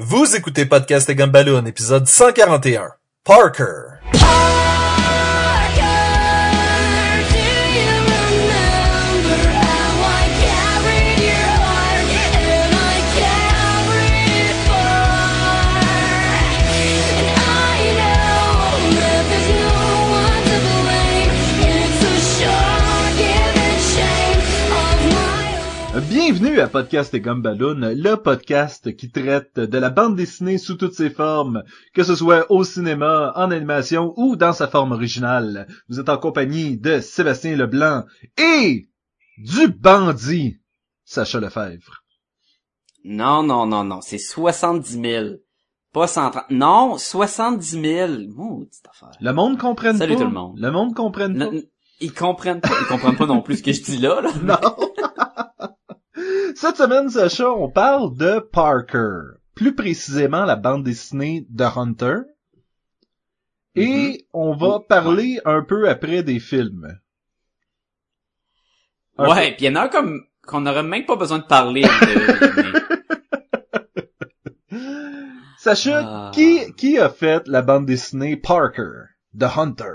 Vous écoutez Podcast et Gumballoon, épisode 141. Parker. Bienvenue à Podcast et Gumballoon, le podcast qui traite de la bande dessinée sous toutes ses formes, que ce soit au cinéma, en animation ou dans sa forme originale. Vous êtes en compagnie de Sébastien Leblanc et du bandit Sacha Lefebvre. Non, non, non, non, c'est 70 000. Pas 130. Non, 70 000. Maudite affaire. Le monde comprenne Salut pas. tout le monde. Le monde comprenne pas. N- Ils comprennent pas. Ils comprennent pas non plus ce que je dis là, là. Non. Cette semaine, Sacha, on parle de Parker. Plus précisément, la bande dessinée de Hunter. Et on va Mm-hmm. parler un peu après des films. Un Ouais, pis y en a comme, qu'on aurait même pas besoin de parler. de- Sacha, Ah. qui, qui a fait la bande dessinée Parker de Hunter?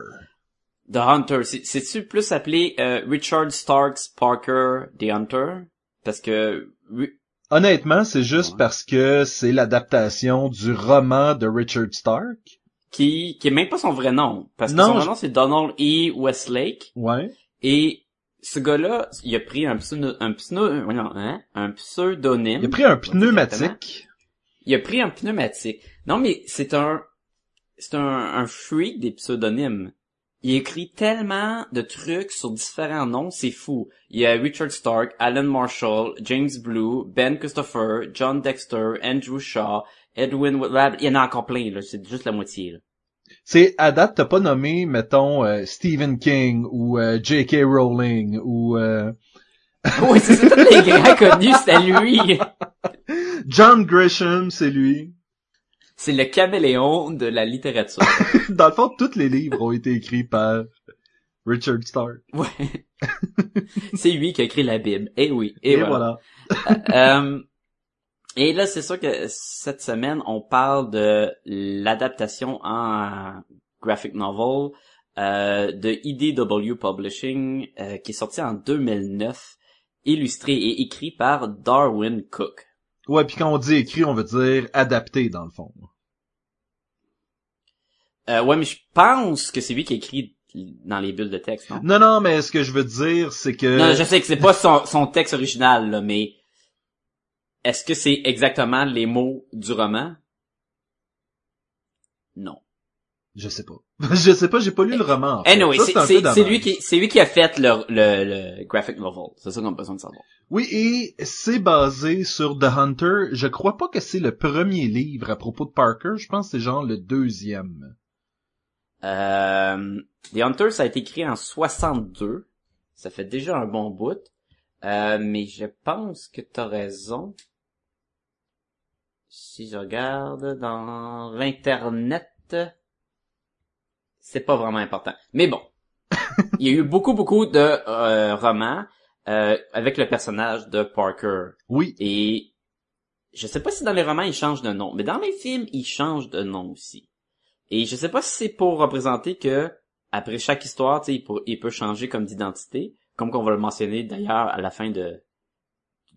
The Hunter. C'est- C'est-tu plus appelé euh, Richard Starks Parker The Hunter? Parce que... Ri- Honnêtement, c'est juste Ouais. parce que c'est l'adaptation du roman de Richard Stark. Qui, qui est même pas son vrai nom. Parce que Non, son vrai je- nom, c'est Donald E. Westlake. Ouais. Et ce gars-là, il a pris un pseudo, un pseudo, hein, un pseudonyme. Il a pris un pneumatique. Il a pris un pneumatique. Non, mais c'est un, c'est un, un freak des pseudonymes. Il écrit tellement de trucs sur différents noms, c'est fou. Il y a Richard Stark, Alan Marshall, James Blue, Ben Christopher, John Dexter, Andrew Shaw, Edwin Woodward. Il y en a encore plein, là. C'est juste la moitié, là. C'est à date, t'as pas nommé, mettons, euh, Stephen King ou euh, J.K. Rowling ou euh, oui, c'est tous les grands connus, c'était lui. John Grisham, c'est lui. C'est le caméléon de la littérature. Dans le fond, tous les livres ont été écrits par Richard Stark. Ouais. c'est lui qui a écrit la Bible. Eh oui. Et, Et, voilà. voilà. Euh, et là, c'est sûr que cette semaine, on parle de l'adaptation en graphic novel euh, de IDW Publishing, euh, qui est sorti en 2009, illustré et écrit par Darwin Cook. Ouais, puis quand on dit écrit, on veut dire adapté, dans le fond. Euh, ouais, mais je pense que c'est lui qui écrit dans les bulles de texte, non? Non, non, mais ce que je veux dire, c'est que... Non, je sais que c'est pas son, son texte original, là, mais est-ce que c'est exactement les mots du roman? Non. Je sais pas. je sais pas, j'ai pas lu le roman. en fait. Anyway, c'est, lui qui, c'est lui qui a fait le, le, le graphic novel. C'est ça qu'on a besoin de savoir. Oui, et c'est basé sur The Hunter. Je crois pas que c'est le premier livre à propos de Parker. Je pense que c'est genre le deuxième. Euh, The Hunter, ça a été écrit en 62. Ça fait déjà un bon bout. Euh, mais je pense que t'as raison. Si je regarde dans l'internet, c'est pas vraiment important. Mais bon, il y a eu beaucoup beaucoup de euh, romans euh, avec le personnage de Parker. Oui. Et je sais pas si dans les romans il change de nom, mais dans les films il change de nom aussi. Et je sais pas si c'est pour représenter que après chaque histoire, tu sais, il, peut- il peut changer comme d'identité, comme qu'on va le mentionner d'ailleurs à la fin de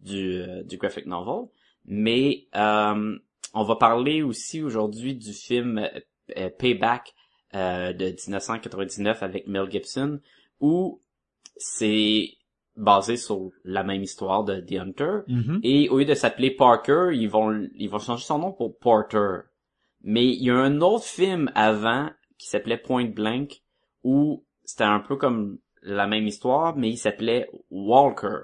du, euh, du graphic novel. Mais euh, on va parler aussi aujourd'hui du film euh, Payback euh, de 1999 avec Mel Gibson, où c'est basé sur la même histoire de The Hunter. Mhm. Et au lieu de s'appeler Parker, ils vont ils vont changer son nom pour Porter. Mais il y a un autre film avant qui s'appelait Point Blank où c'était un peu comme la même histoire, mais il s'appelait Walker.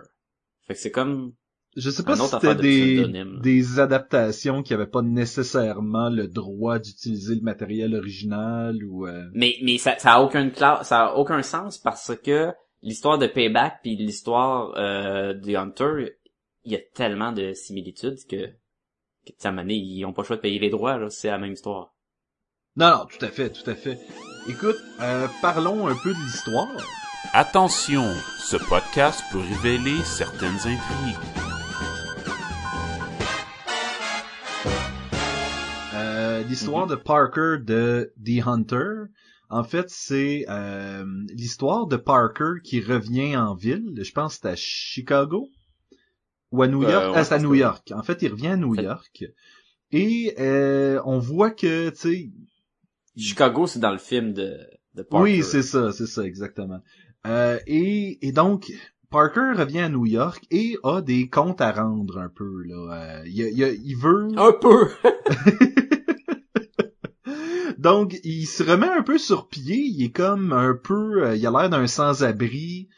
Fait que c'est comme Je sais pas si c'était de des, des adaptations qui avaient pas nécessairement le droit d'utiliser le matériel original ou... euh, mais mais ça ça a aucun cla- ça a aucun sens parce que l'histoire de Payback puis l'histoire euh, de Hunter, il y a tellement de similitudes que que moment donné, ils ont pas le choix de payer les droits là, c'est la même histoire. Non, non, tout à fait, tout à fait. Écoute, euh, parlons un peu de l'histoire. Attention, ce podcast peut révéler certaines intrigues. L'histoire de Parker de The Hunter. En fait, c'est euh, l'histoire de Parker qui revient en ville. Je pense que c'est à Chicago ou à New Euh, York. ouais, ah, c'est à New. York. En fait, il revient à New York. Et euh, on voit que, tu sais, Chicago, c'est dans le film de, de Parker. oui, c'est ça, c'est ça, exactement. Euh, et, et donc, Parker revient à New York et a des comptes à rendre un peu. Là. Euh, il, il- il veut... Un peu! Donc, il se remet un peu sur pied. Il est comme un peu... euh, il a l'air d'un sans-abri.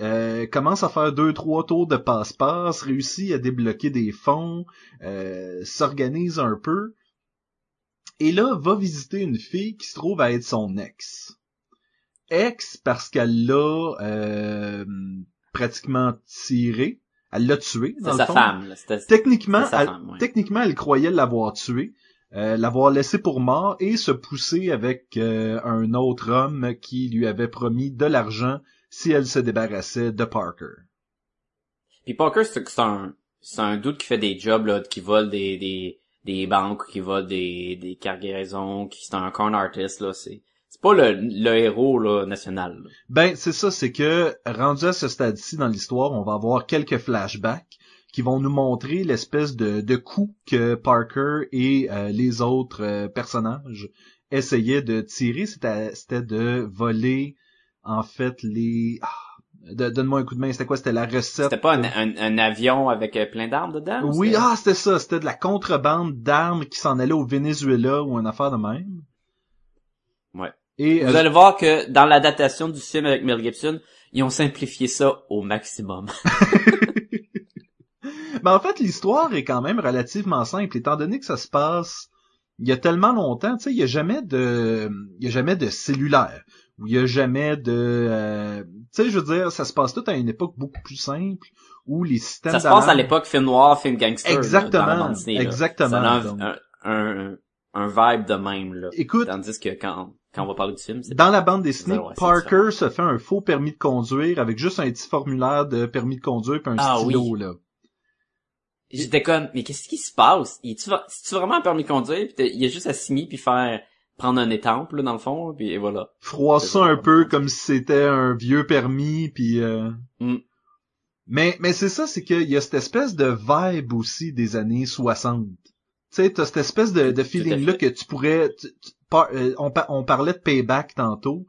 Euh, commence à faire deux, trois tours de passe-passe. Réussit à débloquer des fonds. euh, S'organise un peu. Et là, va visiter une fille qui se trouve à être son ex. Ex parce qu'elle l'a euh, pratiquement tiré. Elle l'a tué, dans C'est le sa fond. femme, là. Techniquement, sa elle, femme, ouais. techniquement, elle croyait l'avoir tué, euh, l'avoir laissé pour mort et se pousser avec euh, un autre homme qui lui avait promis de l'argent si elle se débarrassait de Parker. Puis Parker, c'est un, c'est un doute qui fait des jobs, là, qui vole des, des, des banques, qui vole des, des cargaisons, qui c'est un con artist, là, c'est, c'est pas le, le héros, là, national, là. Ben, c'est ça, c'est que rendu à ce stade-ci dans l'histoire, on va avoir quelques flashbacks qui vont nous montrer l'espèce de, de coup que Parker et euh, les autres euh, personnages essayaient de tirer. C'était de voler, en fait, les... Ah, Donne-moi un coup de main, c'était quoi? C'était la recette... C'était pas un, un, un avion avec euh, plein d'armes dedans? ou Oui, ah, c'était ça. C'était de la contrebande d'armes qui s'en allait au Venezuela ou une affaire de même. Ouais. Et Vous euh, allez voir que dans l'adaptation du film avec Mel Gibson, ils ont simplifié ça au maximum. Ben, en fait, l'histoire est quand même relativement simple, étant donné que ça se passe il y a tellement longtemps, tu sais, il y a jamais de, il y a jamais de cellulaire, ou il y a jamais de, euh, tu sais, je veux dire, ça se passe tout à une époque beaucoup plus simple, où les systèmes Ça se passe à l'époque film noir, film gangster. là, Exactement, dans là. exactement, Ça a donc. un, un, vibe de même, là. Écoute, Tandis que quand, quand on va parler du film, c'est dans la bande dessinée, Ouais, Parker se fait un faux permis de conduire avec juste un petit formulaire de permis de conduire puis un Ah stylo, oui. là. J'étais comme, mais qu'est-ce qui se passe? Il tu tu vraiment un permis de conduire? Puis il y a juste à signer puis faire, prendre un étampe, là, dans le fond, puis et voilà. C'est ça un peu comme si c'était un vieux permis puis euh... Mm. mais mais c'est ça c'est qu'il y a cette espèce de vibe aussi des années 60 tu sais t'as cette espèce de, de Tout à feeling là fait. que tu pourrais tu- tu- par- euh, on parlait de payback tantôt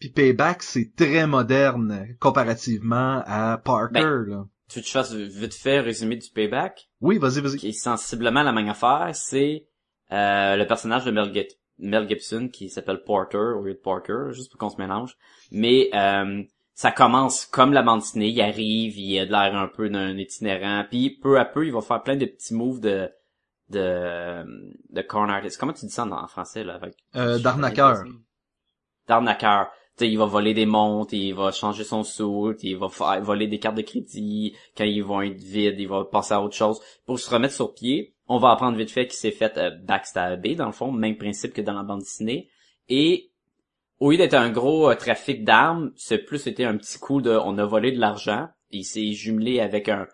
puis payback c'est très moderne comparativement à Parker Ben, là Tu te fasses vite fait résumé du payback, oui vas-y vas-y qui est sensiblement la même affaire, c'est, euh, le personnage de Mel, Gib- Mel Gibson qui s'appelle Porter au lieu de Parker, juste pour qu'on se mélange. Mais, euh, ça commence comme la bande dessinée, il arrive, il a de l'air un peu d'un itinérant, puis peu à peu, il va faire plein de petits moves de, de, de corn artist. Comment tu dis ça en, en français, là, avec? Euh, je- d'arnaqueur. D'arnaqueur. Tu sais, il va voler des montres, il va changer son suit, il va voler des cartes de crédit, quand ils vont être vides, il va passer à autre chose. Pour se remettre sur pied, on va apprendre vite fait qu'il s'est fait euh, backstabber, dans le fond, même principe que dans la bande dessinée. Et au lieu d'être un gros euh, trafic d'armes, c'est plus c'était un petit coup de on a volé de l'argent, il s'est jumelé avec un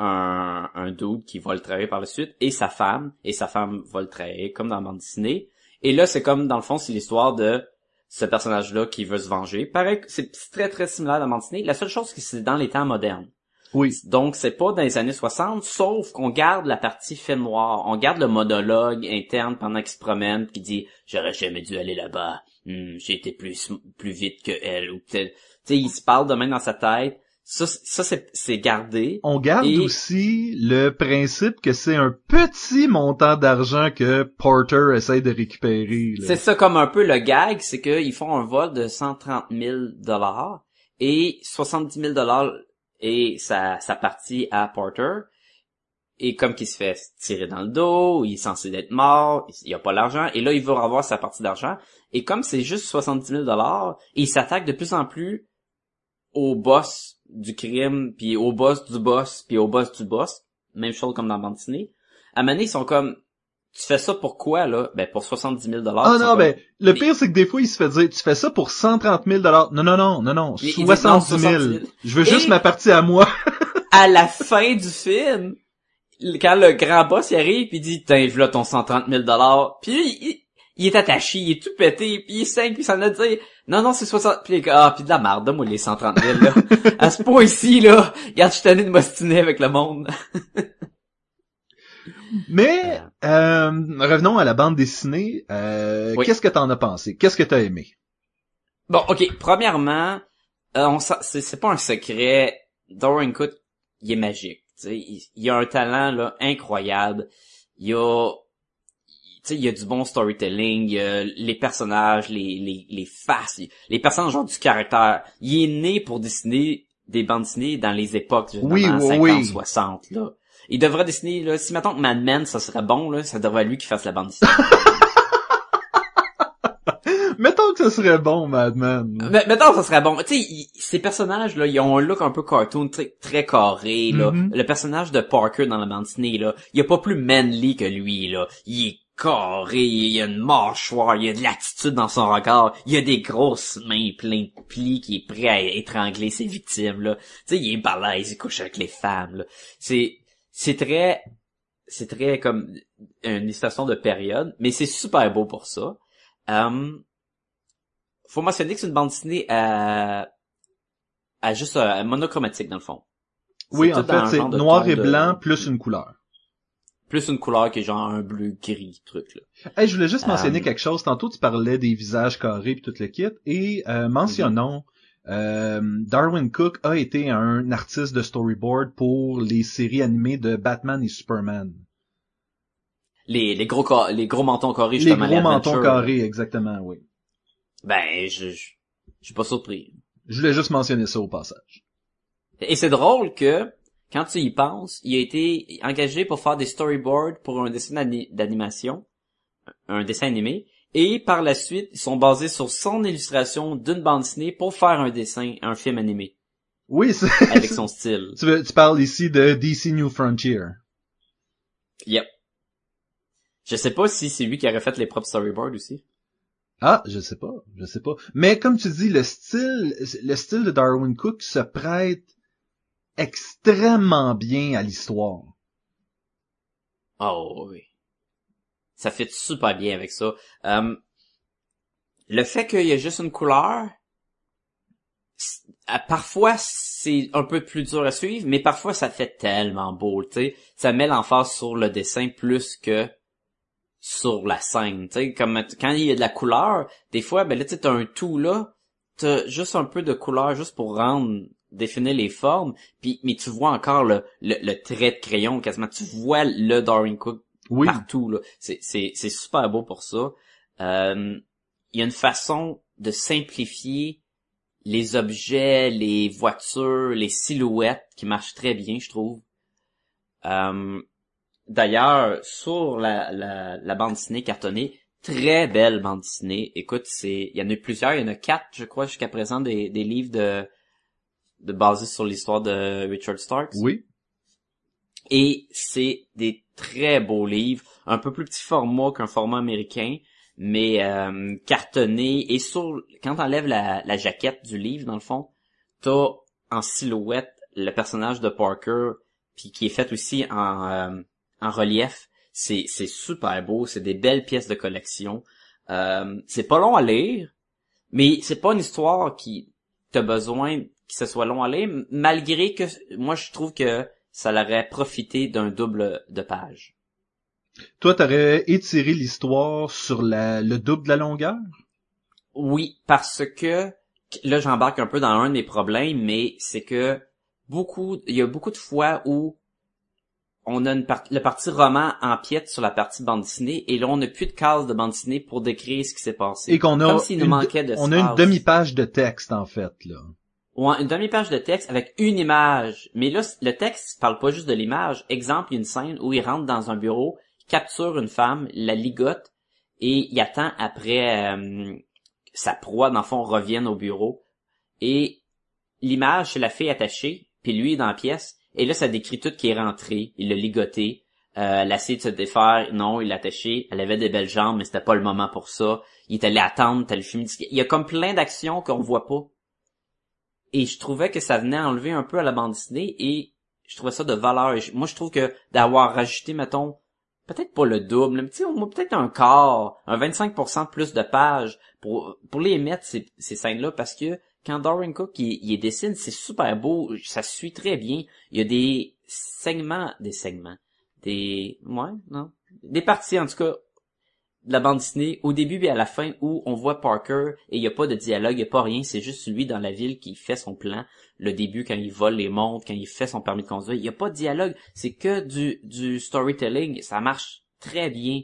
un, un dude qui va le trahir par la suite, et sa femme, et sa femme va le trahir, comme dans la bande dessinée. Et là, c'est comme, dans le fond, c'est l'histoire de ce personnage-là qui veut se venger. Pareil, que c'est très très similaire à dessinée. La seule chose, c'est que c'est dans les temps modernes. oui Donc, c'est pas dans les années 60, sauf qu'on garde la partie film noir. On garde le monologue interne pendant qu'il se promène, qui dit « J'aurais jamais dû aller là-bas. Hmm, J'ai été plus plus vite que elle. » ou peut-être... Tu sais, il se parle de même dans sa tête. Ça, c'est gardé. on garde Et- aussi le principe que c'est un petit montant d'argent que Porter essaie de récupérer. C'est ça comme un peu le gag, c'est qu'ils font un vol de 130 000 dollars et 70 000 dollars est sa, sa partie à Porter. Et comme qu'il se fait tirer dans le dos, il est censé être mort, il a pas l'argent, et là il veut revoir sa partie d'argent. Et comme c'est juste 70 000 dollars, il s'attaque de plus en plus au boss du crime, puis au boss du boss, puis au boss du boss. Même chose comme dans dessinée. À donné, ils sont comme, tu fais ça pour quoi, là? Ben, pour 70 000 dollars. Ah non, ben, le pire, c'est que des fois, il se fait dire, tu fais ça pour 130 000 dollars. Non, non, non, non, non, Mais il dit, 70 non, 000. 70 000. Je veux juste ma partie à moi. à la fin du film, quand le grand boss il arrive, puis il dit, tiens, là ton 130 000 dollars. Puis il est attaché, il est tout pété, puis il saigne, puis ça en a dit, non, non, c'est 60, puis les gars, ah, puis de la merde, donne-moi les 130 000, là. à ce point-ci, là, regarde, je suis tanné de m'ostiner avec le monde. Mais, euh, revenons à la bande dessinée. Euh, Oui. Qu'est-ce que t'en as pensé? Qu'est-ce que t'as aimé? Bon, ok, premièrement, euh, on c'est pas un secret, Dorian Cook, il est magique, tu sais, il, il a un talent, là, incroyable, il a, sais, il y a du bon storytelling, il y a les personnages, les, les, les faces, les personnages ont du caractère. Il est né pour dessiner des bandes dessinées dans les époques, justement, Oui, oui, 50, oui. 60, là. Il devrait dessiner, là, si mettons que Mad Men, ça serait bon, là, ça devrait être lui qui fasse la bande dessinée. Mettons que ce serait bon, Madman. Mais, mettons, ça serait bon. Tu sais, ces personnages-là, ils ont un look un peu cartoon, très, très carré, là. Mhm. Le personnage de Parker dans la bande dessinée, là, il a pas plus manly que lui, là. Il est carré, il a une mâchoire, il a de l'attitude dans son regard, il a des grosses mains pleines de plis qui est prêt à étrangler ses victimes, là. Tu sais, il est balèze, il couche avec les femmes, là. C'est, c'est très, c'est très comme une illustration de période, mais c'est super beau pour ça. Hum, faut mentionner que c'est une bande dessinée à, à juste euh, monochromatique dans le fond. Oui, en fait, c'est noir et de- blanc plus une couleur. Plus une couleur qui est genre un bleu gris truc là. Hey, je voulais juste mentionner Euh, quelque chose. Tantôt, tu parlais des visages carrés puis tout le kit. Et euh, mentionnons, euh, Darwin Cook a été un artiste de storyboard pour les séries animées de Batman et Superman. Les les gros les gros mentons carrés Les justement gros les mentons Adventure. carrés, exactement, oui. Ben je je je suis pas surpris. Je voulais juste mentionner ça au passage. Et c'est drôle que quand tu y penses, il a été engagé pour faire des storyboards pour un dessin d'ani- d'animation, un dessin animé, et par la suite, ils sont basés sur son illustration d'une bande dessinée pour faire un dessin, un film animé, Oui, avec son style. tu, veux- tu parles ici de DC New Frontier. Yep. Je sais pas si c'est lui qui aurait fait les propres storyboards aussi. Ah, je sais pas, je sais pas. Mais comme tu dis, le style, le style de Darwin Cook se prête extrêmement bien à l'histoire. Oh oui. Ça fait super bien avec ça. Euh, le fait qu'il y a juste une couleur, parfois c'est un peu plus dur à suivre, mais parfois ça fait tellement beau, tu sais. Ça met l'emphase sur le dessin plus que sur la scène, tu sais. Comme quand il y a de la couleur, des fois, ben là, tu t'as un tout là, t'as juste un peu de couleur juste pour rendre définir les formes, puis mais tu vois encore le, le, le trait de crayon quasiment, tu vois le Darwin Cook Oui, partout là. C'est c'est c'est super beau pour ça. Euh, Il y a une façon de simplifier les objets, les voitures, les silhouettes qui marchent très bien, je trouve. Euh, D'ailleurs, sur la, la, la bande dessinée cartonnée, très belle bande dessinée. Écoute, c'est il y en a eu plusieurs, il y en a quatre, je crois, jusqu'à présent des, des livres de de basés sur l'histoire de Richard Starks. oui. Et c'est des très beaux livres, un peu plus petit format qu'un format américain, mais euh, cartonné. Et sur quand t'enlèves la, la jaquette du livre, dans le fond, t'as en silhouette le personnage de Parker, puis qui est fait aussi en, euh, en relief. C'est c'est super beau, c'est des belles pièces de collection. Euh, c'est pas long à lire, mais c'est pas une histoire qui t'as besoin que ce soit long à lire, malgré que moi je trouve que ça l'aurait profité d'un double de page. Toi, t'aurais étiré l'histoire sur la, le double de la longueur? Oui, parce que là j'embarque un peu dans un des problèmes, mais c'est que beaucoup, il y a beaucoup de fois où on a une part, le parti roman empiète sur la partie bande dessinée et là on n'a plus de cases de bande dessinée pour décrire ce qui s'est passé. Et qu'on a, Comme s'il nous manquait de on a une demi-page de texte, en fait, là. Ouais, une demi-page de texte avec une image. Mais là, le texte parle pas juste de l'image. Exemple, il y a une scène où il rentre dans un bureau, capture une femme, la ligote, et il attend après euh, sa proie, dans le fond, revienne au bureau. Et l'image, c'est la fille attachée, puis lui dans la pièce. Et là, ça décrit tout qui est rentré. Il l'a ligoté. Euh, elle de se défaire. Non, il l'a attaché. Elle avait des belles jambes, mais c'était pas le moment pour ça. Il est allé attendre, t'as le film. Il y a comme plein d'actions qu'on voit pas. Et je trouvais que ça venait enlever un peu à la bande dessinée et je trouvais ça de valeur. Moi, je trouve que d'avoir rajouté, mettons, peut-être pas le double, mais tu peut-être un quart, un 25% de plus de pages pour, pour les mettre, ces, ces scènes-là, parce que quand Darwin Cook, il, il dessine, c'est super beau, ça suit très bien. Il y a des segments, des segments, des, ouais, non, des parties, en tout cas, de la bande dessinée, au début et à la fin, où on voit Parker, et il y a pas de dialogue, il y a pas rien, c'est juste lui dans la ville qui fait son plan, le début quand il vole les montres, quand il fait son permis de conduire, il y a pas de dialogue, c'est que du, du storytelling, ça marche très bien.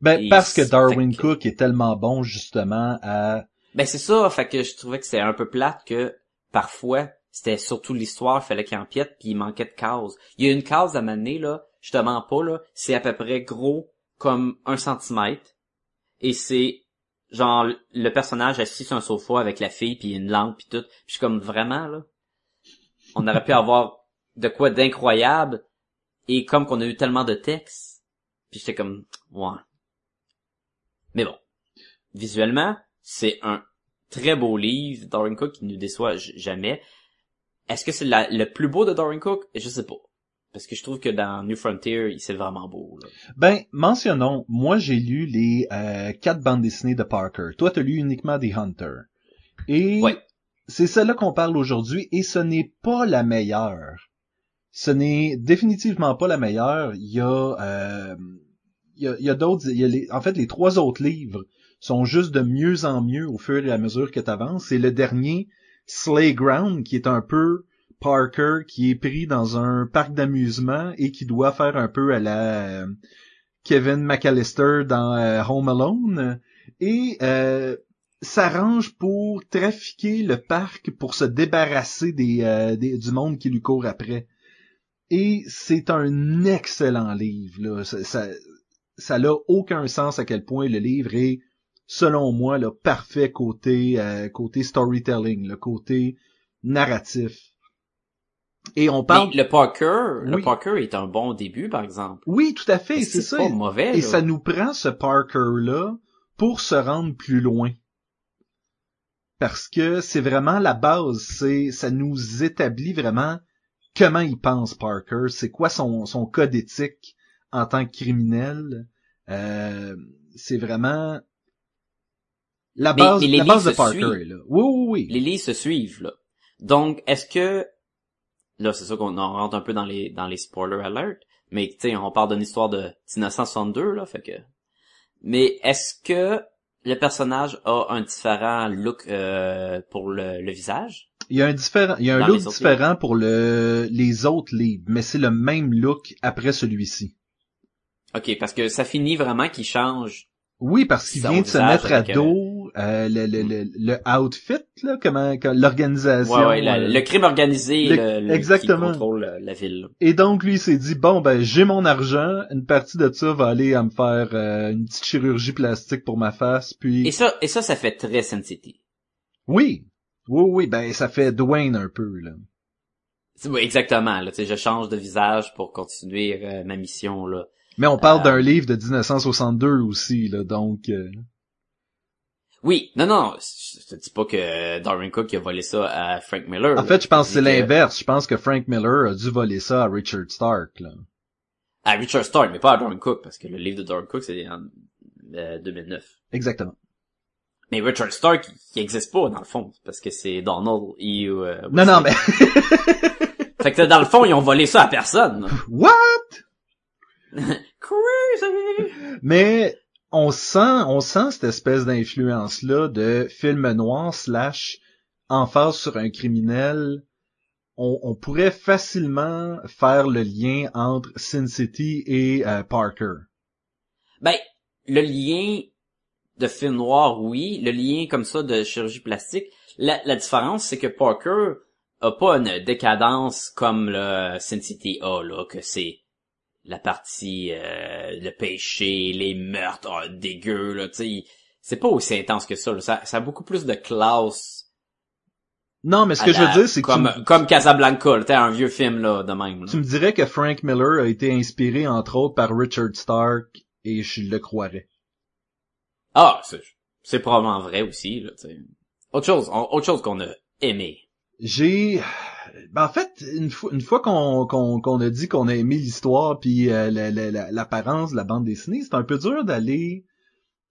Ben, Et parce que Darwin que- Cook est tellement bon, justement, à... Ben c'est ça, fait que je trouvais que c'est un peu plate que parfois c'était surtout l'histoire, fallait qu'il empiète puis il manquait de cases. Il y a une case à m'amener là, je te mens pas là, c'est à peu près gros comme un centimètre et c'est genre le personnage assis sur un sofa avec la fille puis une lampe puis tout. Puis je suis comme vraiment là, on aurait pu avoir de quoi d'incroyable et comme qu'on a eu tellement de textes, puis j'étais comme ouais. Mais bon, visuellement, c'est un très beau livre, Darwin Cook qui nous déçoit jamais. Est-ce que c'est le plus beau de Darwin Cook? Je sais pas. Parce que je trouve que dans New Frontier, il c'est vraiment beau. Là. Ben, mentionnons, moi j'ai lu les euh, quatre bandes dessinées de Parker. Toi, t'as lu uniquement des Hunter. Et Ouais. c'est celle-là qu'on parle aujourd'hui, et ce n'est pas la meilleure. Ce n'est définitivement pas la meilleure. Il y a, euh, il y a, il y a d'autres, il y a les, en fait, les trois autres livres sont juste de mieux en mieux au fur et à mesure que tu avances. C'est le dernier, Slayground, qui est un peu Parker qui est pris dans un parc d'amusement et qui doit faire un peu à la euh, Kevin McAllister dans euh, Home Alone et euh, s'arrange pour trafiquer le parc pour se débarrasser des, du monde qui lui court après. Et c'est un excellent livre. Là. Ça, ça, ça n'a aucun sens à quel point le livre est, selon moi, le parfait côté côté storytelling, le côté narratif. Et on parle. Mais le Parker, le Oui. Parker est un bon début, par exemple. Oui, tout à fait, c'est ça. pas mauvais. Et là? ça nous prend ce Parker-là pour se rendre plus loin. Parce que c'est vraiment la base, c'est, ça nous établit vraiment comment il pense Parker, c'est quoi son, son code éthique en tant que criminel. Euh, c'est vraiment la base, mais les la base de se Parker là. Oui, oui, oui. les livres se suivent là. Donc est-ce que là c'est ça qu'on en rentre un peu dans les dans les spoiler alert, mais tu sais on parle d'une histoire de 1962 là, fait que mais est-ce que le personnage a un différent look euh, pour le, le visage? Il y a un différent, il y a un look différent pour le, les autres livres, mais c'est le même look après celui-ci. Ok, parce que ça finit vraiment qu'il change. Oui, parce qu'il vient de se mettre à avec, euh, euh, le, le, le, le outfit, là, comment, l'organisation. Ouais, ouais, la- euh, le crime organisé, le- exactement. qui contrôle la, la ville. Et donc, lui, il s'est dit, bon, ben, j'ai mon argent, une partie de ça va aller à me faire euh, une petite chirurgie plastique pour ma face, puis... Et ça, et ça, ça fait très Sin City. Oui, oui, oui, ben, ça fait Dwayne un peu, là. Oui, exactement. Là, tu sais, je change de visage pour continuer euh, ma mission là. Mais on parle Euh, d'un livre de 1962 aussi, là, donc... euh, Oui, non, non, je te dis pas que Darwin Cook a volé ça à Frank Miller. En là. fait, je pense que c'est l'inverse. Je pense que Frank Miller a dû voler ça à Richard Stark, là. À Richard Stark, mais pas à Darwin Cook, parce que le livre de Darwin Cook, c'est en euh, 2009. Exactement. Mais Richard Stark, il existe pas, dans le fond, parce que c'est Donald et... Euh, Non, non, mais... Fait que dans le fond, ils ont volé ça à personne. What? Crazy! Mais on sent, on sent cette espèce d'influence-là de film noir slash emphase sur un criminel. On, pourrait facilement faire le lien entre Sin City et euh, Parker. Ben, le lien de film noir, oui. Le lien comme ça de chirurgie plastique. La, la différence, c'est que Parker a pas une décadence comme le Sin City a, là, que c'est la partie euh, le péché, les meurtres, dégueu, là, tu sais. C'est pas aussi intense que ça, là. Ça, ça a beaucoup plus de classe. Non, mais ce que je veux dire, c'est tu comme, me- comme Casablanca, là, un vieux film, là, de même. là. tu me dirais que Frank Miller a été inspiré entre autres par Richard Stark et je le croirais. Ah, c'est, c'est probablement vrai aussi, là. Autre chose, on- autre chose qu'on a aimé. J'ai ben, en fait, une fois, une fois qu'on qu'on qu'on a dit qu'on a aimé l'histoire puis euh, la- la- la- l'apparence de la bande dessinée, c'est un peu dur d'aller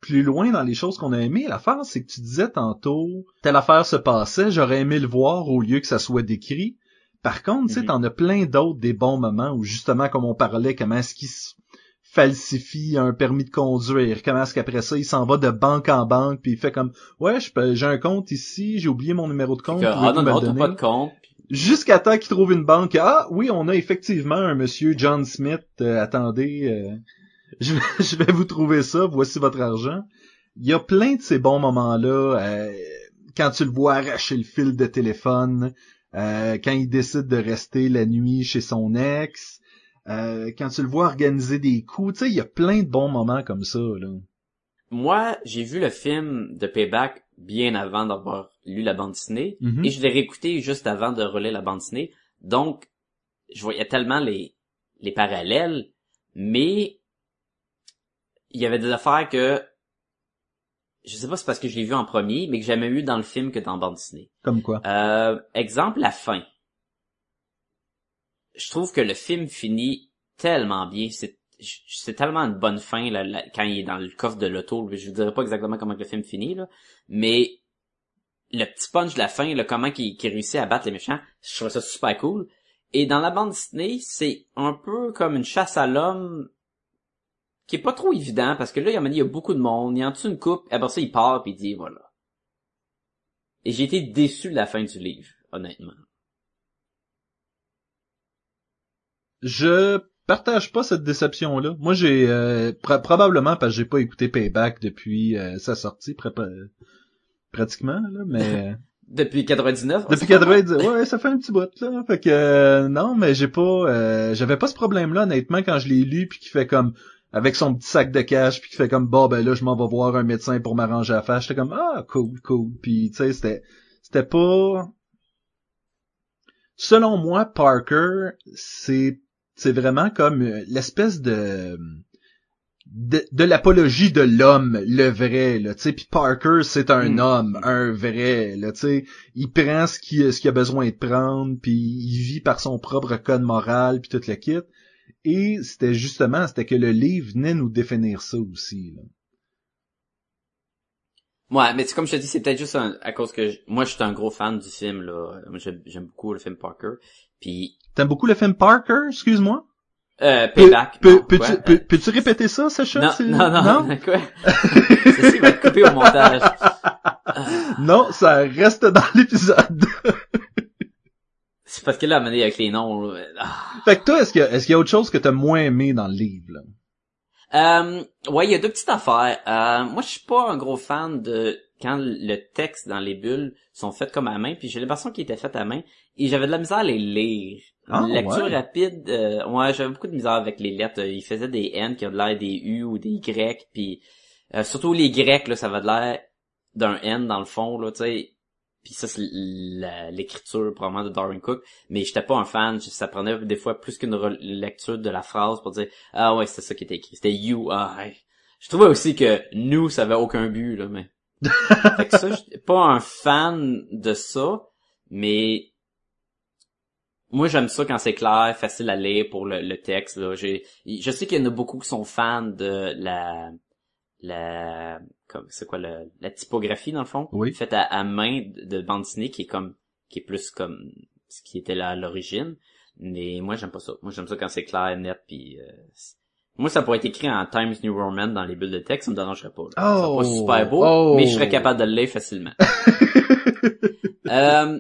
plus loin dans les choses qu'on a aimées. L'affaire, c'est que tu disais tantôt, telle affaire se passait, j'aurais aimé le voir au lieu que ça soit décrit. Par contre, tu sais, Mhm. t'en as plein d'autres des bons moments où justement, comme on parlait, comment est-ce qu'il se falsifie un permis de conduire, comment est-ce qu'après ça, il s'en va de banque en banque, puis il fait comme, ouais, j'ai un compte ici, j'ai oublié mon numéro de compte. Que, ah non, non, t'as pas de compte. Jusqu'à temps qu'il trouve une banque. Ah oui, on a effectivement un monsieur John Smith. Euh, attendez, euh, je, vais, vous trouver ça. Voici votre argent. Il y a plein de ces bons moments-là. euh, quand tu le vois arracher le fil de téléphone, quand il décide de rester la nuit chez son ex, quand tu le vois organiser des coups, tu sais, il y a plein de bons moments comme ça. Là. Moi, j'ai vu le film de Payback bien avant d'avoir lu la bande dessinée. Mhm. Et je l'ai réécouté juste avant de relire la bande dessinée. Donc, je voyais tellement les, les parallèles, mais il y avait des affaires que je sais pas si c'est parce que je l'ai vu en premier, mais que j'ai jamais eu dans le film que dans la bande dessinée. Comme quoi? Euh, exemple, la fin. Je trouve que le film finit tellement bien. C'est c'est tellement une bonne fin là, là, quand il est dans le coffre de l'auto. Je vous dirais pas exactement comment le film finit, là, mais le petit punch de la fin, là, comment qu'il réussit à battre les méchants, je trouve ça super cool. Et dans la bande dessinée, c'est un peu comme une chasse à l'homme qui est pas trop évident parce que là, il y a, beaucoup de monde, il y en a une coupe, et après ça, il part puis il dit voilà. Et j'ai été déçu de la fin du livre, honnêtement. Je partage pas cette déception-là. Moi, j'ai euh, pr- probablement parce que j'ai pas écouté Payback depuis euh, sa sortie, pratiquement là, mais Depuis 99? depuis 90, ouais, ça fait un petit bout là. Fait que euh, non, mais j'ai pas, euh, j'avais pas ce problème-là honnêtement quand je l'ai lu puis qui fait comme avec son petit sac de cash puis qui fait comme bon ben là je m'en vais voir un médecin pour m'arranger à faire. J'étais comme ah cool cool puis tu sais c'était c'était pas selon moi Parker c'est c'est vraiment comme euh, l'espèce de de, de l'apologie de l'homme, le vrai, là, tu sais, puis Parker, c'est un Mm. homme, un vrai, là, tu sais, il prend ce qu'il ce a besoin de prendre, puis il vit par son propre code moral, puis tout le kit, et c'était justement, c'était que le livre venait nous définir ça aussi, là. Ouais, mais c'est comme je te dis, c'est peut-être juste un- à cause que je- moi, je suis un gros fan du film, là. Moi, J'aime j'aime beaucoup le film Parker. Puis, T'aimes beaucoup le film Parker, excuse-moi? Euh, Payback. Peux-tu peux, répéter ça, Sacha? non, non, non, non, quoi? il va être coupé au montage. Non, ça reste dans l'épisode. C'est parce que là, donné, avec les noms, là, ah. fait que toi, est-ce qu'il y, a- est-ce qu'il y a autre chose que t'as moins aimé dans le livre, là? Euh, ouais, il y a deux petites affaires. Euh, moi, je suis pas un gros fan de quand le texte dans les bulles sont faits comme à main, puis j'ai l'impression qu'ils étaient faits à main, et j'avais de la misère à les lire. Ah, lecture ouais. rapide, euh, ouais, j'avais beaucoup de misère avec les lettres. Euh, Ils faisaient des N qui ont de l'air des U ou des Y, puis euh, surtout les Grecs, là, ça va de l'air d'un N dans le fond, là, tu sais. Puis ça, c'est l'écriture probablement de Darwin Cook. Mais j'étais pas un fan. Ça prenait des fois plus qu'une re- lecture de la phrase pour dire Ah ouais, c'était ça qui était écrit. C'était you. Ah, ouais. Je trouvais aussi que nous, ça avait aucun but, là, mais. fait que ça, j'étais pas un fan de ça, mais moi j'aime ça quand c'est clair, facile à lire pour le, le texte. Là. J'ai, je sais qu'il y en a beaucoup qui sont fans de la la comme c'est quoi la typographie dans le fond, Oui. faite à, à main de, de bande dessinée qui est comme qui est plus comme ce qui était là à l'origine. Mais moi j'aime pas ça. Moi j'aime ça quand c'est clair, net, puis euh, moi ça pourrait être écrit en Times New Roman dans les bulles de texte, ça me dérangerait pas. là. Oh. Pas super beau, Oh. mais je serais capable de le lire facilement. Euh,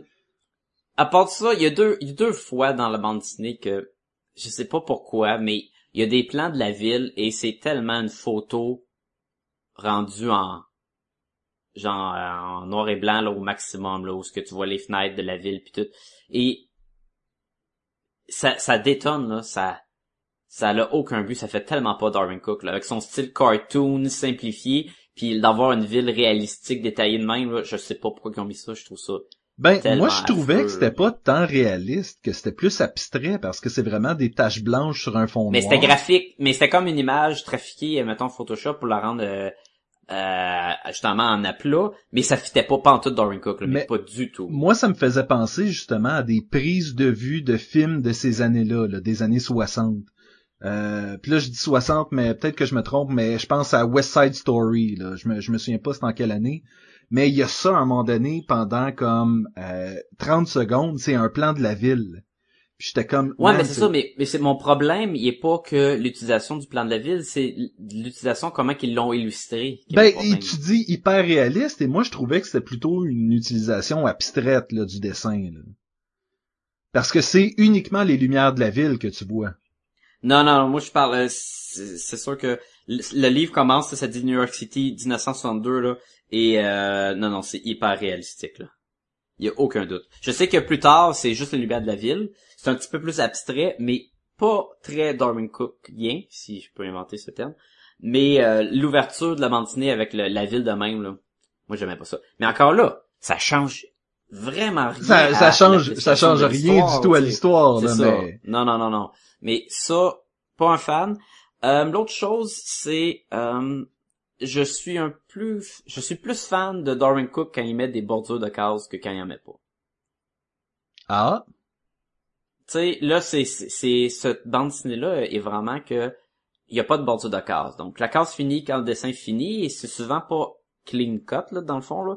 à part ça, il y a deux, il y a deux fois dans la bande dessinée que je sais pas pourquoi, mais il y a des plans de la ville et c'est tellement une photo rendue en genre en noir et blanc là au maximum là où ce que tu vois les fenêtres de la ville puis tout. Et ça ça détonne là ça ça a aucun but ça fait tellement pas Darwin Cook là. Avec son style cartoon simplifié puis d'avoir une ville réalistique détaillée de même là je sais pas pourquoi ils ont mis ça je trouve ça Ben, Tellement moi, je trouvais affreux. que c'était pas tant réaliste, que c'était plus abstrait, parce que c'est vraiment des taches blanches sur un fond Mais noir. c'était graphique, mais c'était comme une image trafiquée, mettons Photoshop pour la rendre euh, euh, justement en aplat, mais ça fitait pas tout Darwin Cook, là, mais, Mais- pas du tout. Moi, ça me faisait penser justement à des prises de vue de films de ces années-là, là, des années 60. Euh, puis là, je dis 60, mais peut-être que je me trompe, mais je pense à West Side Story. Là. Je me, je me souviens pas c'est en quelle année. Mais il y a ça à un moment donné, pendant comme euh, 30 secondes, c'est un plan de la ville. Puis j'étais comme... Ouais, mais c'est ça, mais, mais c'est mon problème, il est pas que l'utilisation du plan de la ville, c'est l'utilisation comment qu'ils l'ont illustré. Ben, tu dis hyper réaliste, et moi je trouvais que c'était plutôt une utilisation abstraite là, du dessin. Là. Parce que c'est uniquement les lumières de la ville que tu vois. Non, non, moi je parle, euh, c'est sûr que le, le livre commence, ça dit New York City 1962 là, et euh, non, non, c'est hyper réalistique là. Il y a aucun doute. Je sais que plus tard, c'est juste les lumières de la ville. C'est un petit peu plus abstrait, mais pas très Darwin Cookien, si je peux inventer ce terme. Mais euh, l'ouverture de la bande dessinée avec le- la ville de même, là, moi j'aimais pas ça. Mais encore là, ça change vraiment rien. Ça, ça change, ça change rien du tout à l'histoire. Ça. mais... Non, non, non, non. Mais ça, pas un fan. Euh, L'autre chose, c'est euh, je suis un plus je suis plus fan de Darwin Cook quand il met des bordures de cases que quand il en met pas. Ah, Tu sais, là, c'est c'est c'est- cette bande dessinée là est vraiment que il y a pas de bordure de case. Donc la case finit quand le dessin finit et c'est souvent pas clean cut là dans le fond là.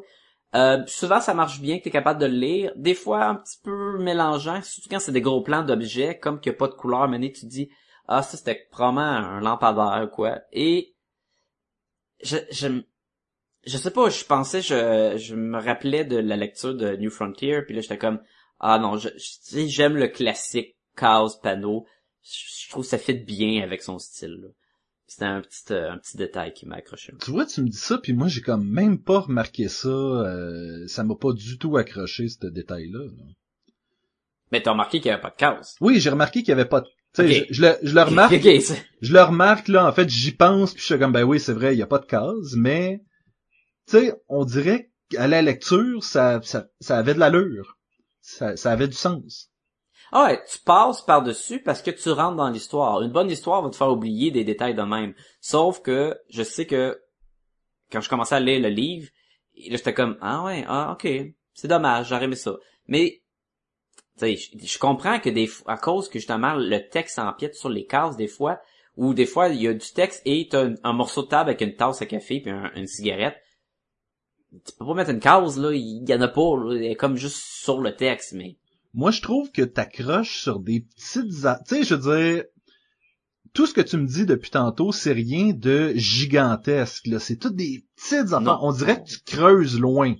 Euh, souvent ça marche bien que tu es capable de le lire. Des fois un petit peu mélangeant, surtout quand c'est des gros plans d'objets comme qu'il n'y a pas de couleur, mais tu dis ah ça c'était probablement un lampadaire ou quoi. Et je je je sais pas, je pensais je je me rappelais de la lecture de New Frontier puis là j'étais comme ah non, je, j'aime le classique case panneau. Je, je trouve que ça fit bien avec son style. là. C'était un petit euh, un petit détail qui m'a accroché. tu vois, tu me dis ça, puis moi j'ai comme même pas remarqué ça. euh, ça m'a pas du tout accroché ce détail-là. là. Mais t'as remarqué qu'il y avait pas de case. Oui, j'ai remarqué qu'il y avait pas. de- Je, je le, je le remarque, je le remarque là. En fait, j'y pense, puis je suis comme ben oui, c'est vrai, il y a pas de case, mais tu sais, on dirait qu'à la lecture, ça, ça, ça avait de l'allure, ça, ça avait du sens. Ah ouais, tu passes par-dessus parce que tu rentres dans l'histoire. Une bonne histoire va te faire oublier des détails de même. Sauf que je sais que quand je commençais à lire le livre, là j'étais comme ah ouais, ah ok, c'est dommage, j'aurais aimé ça. Mais je, je comprends que des à cause que justement le texte empiète sur les cases des fois, ou des fois il y a du texte et t'as un, un morceau de table avec une tasse à café puis un- une cigarette. Tu peux pas mettre une case là, il y en a pas, là, elle est comme juste sur le texte, mais Moi, je trouve que t'accroches sur des petites... a- Tu sais, je veux dire, tout ce que tu me dis depuis tantôt, c'est rien de gigantesque. là. C'est toutes des petites affaires. Non. On dirait que tu creuses loin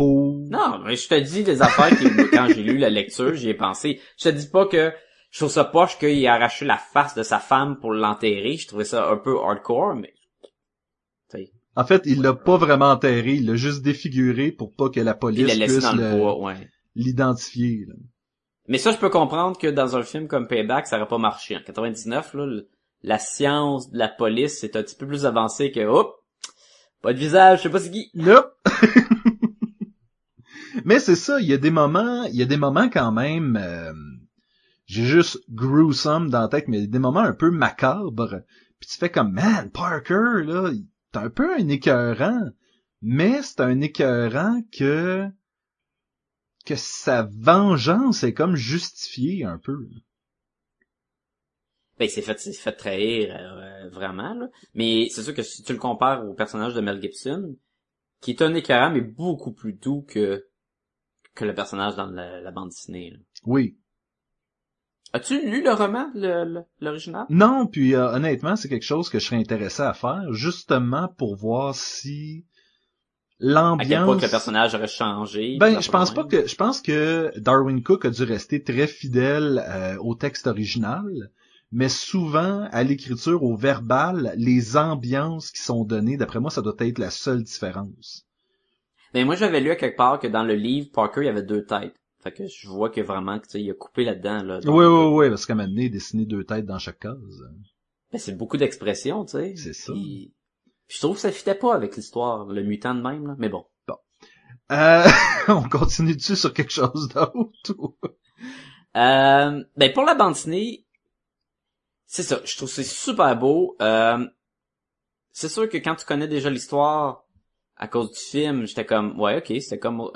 pour... Non, mais je te dis des affaires que quand j'ai lu la lecture, j'y ai pensé. Je te dis pas que je trouve ça poche qu'il ait arraché la face de sa femme pour l'enterrer. Je trouvais ça un peu hardcore, mais En fait, il l'a pas vraiment enterré, il l'a juste défiguré pour pas que la police il puisse le ouais. l'identifier. Mais ça, je peux comprendre que dans un film comme Payback, ça aurait pas marché. En 99, là, la science de la police est un petit peu plus avancée que, hop, pas de visage, je sais pas c'est qui. Là. Mais c'est ça, il y a des moments, il y a des moments quand même, euh, j'ai juste gruesome dans la tête, mais il y a des moments un peu macabres. Puis tu fais comme, man, Parker, là, t'es un peu un écœurant. Mais c'est un écœurant que, que sa vengeance est comme justifiée un peu. Ben, il s'est fait, fait trahir, euh, vraiment, là. Mais c'est sûr que si tu le compares au personnage de Mel Gibson, qui est un écœurant, mais beaucoup plus doux que, que le personnage dans la, la bande dessinée, là. Oui. As-tu lu le roman, l'original? Non, puis euh, honnêtement, c'est quelque chose que je serais intéressé à faire, justement pour voir si À quel point l'ambiance... que le personnage aurait changé. Ben, je pense pas que je pense que Darwin Cook a dû rester très fidèle euh, au texte original, mais souvent à l'écriture, au verbal, les ambiances qui sont données, d'après moi, ça doit être la seule différence. Mais moi, j'avais lu à quelque part que dans le livre, Parker, il y avait deux têtes. Fait que je vois que vraiment, tu sais, il a coupé là-dedans, là. Oui, oui, oui, parce qu'à un moment donné, dessiner deux têtes dans chaque case. Ben, c'est beaucoup d'expressions, tu sais. C'est ça. Puis- puis je trouve que ça fitait pas avec l'histoire, le mutant de même, là. Mais bon. Euh, on continue dessus sur quelque chose d'autre. ou- Euh, ben pour la bande dessinée, c'est ça. Je trouve que c'est super beau. Euh, c'est sûr que quand tu connais déjà l'histoire à cause du film, j'étais comme ouais ok c'était comme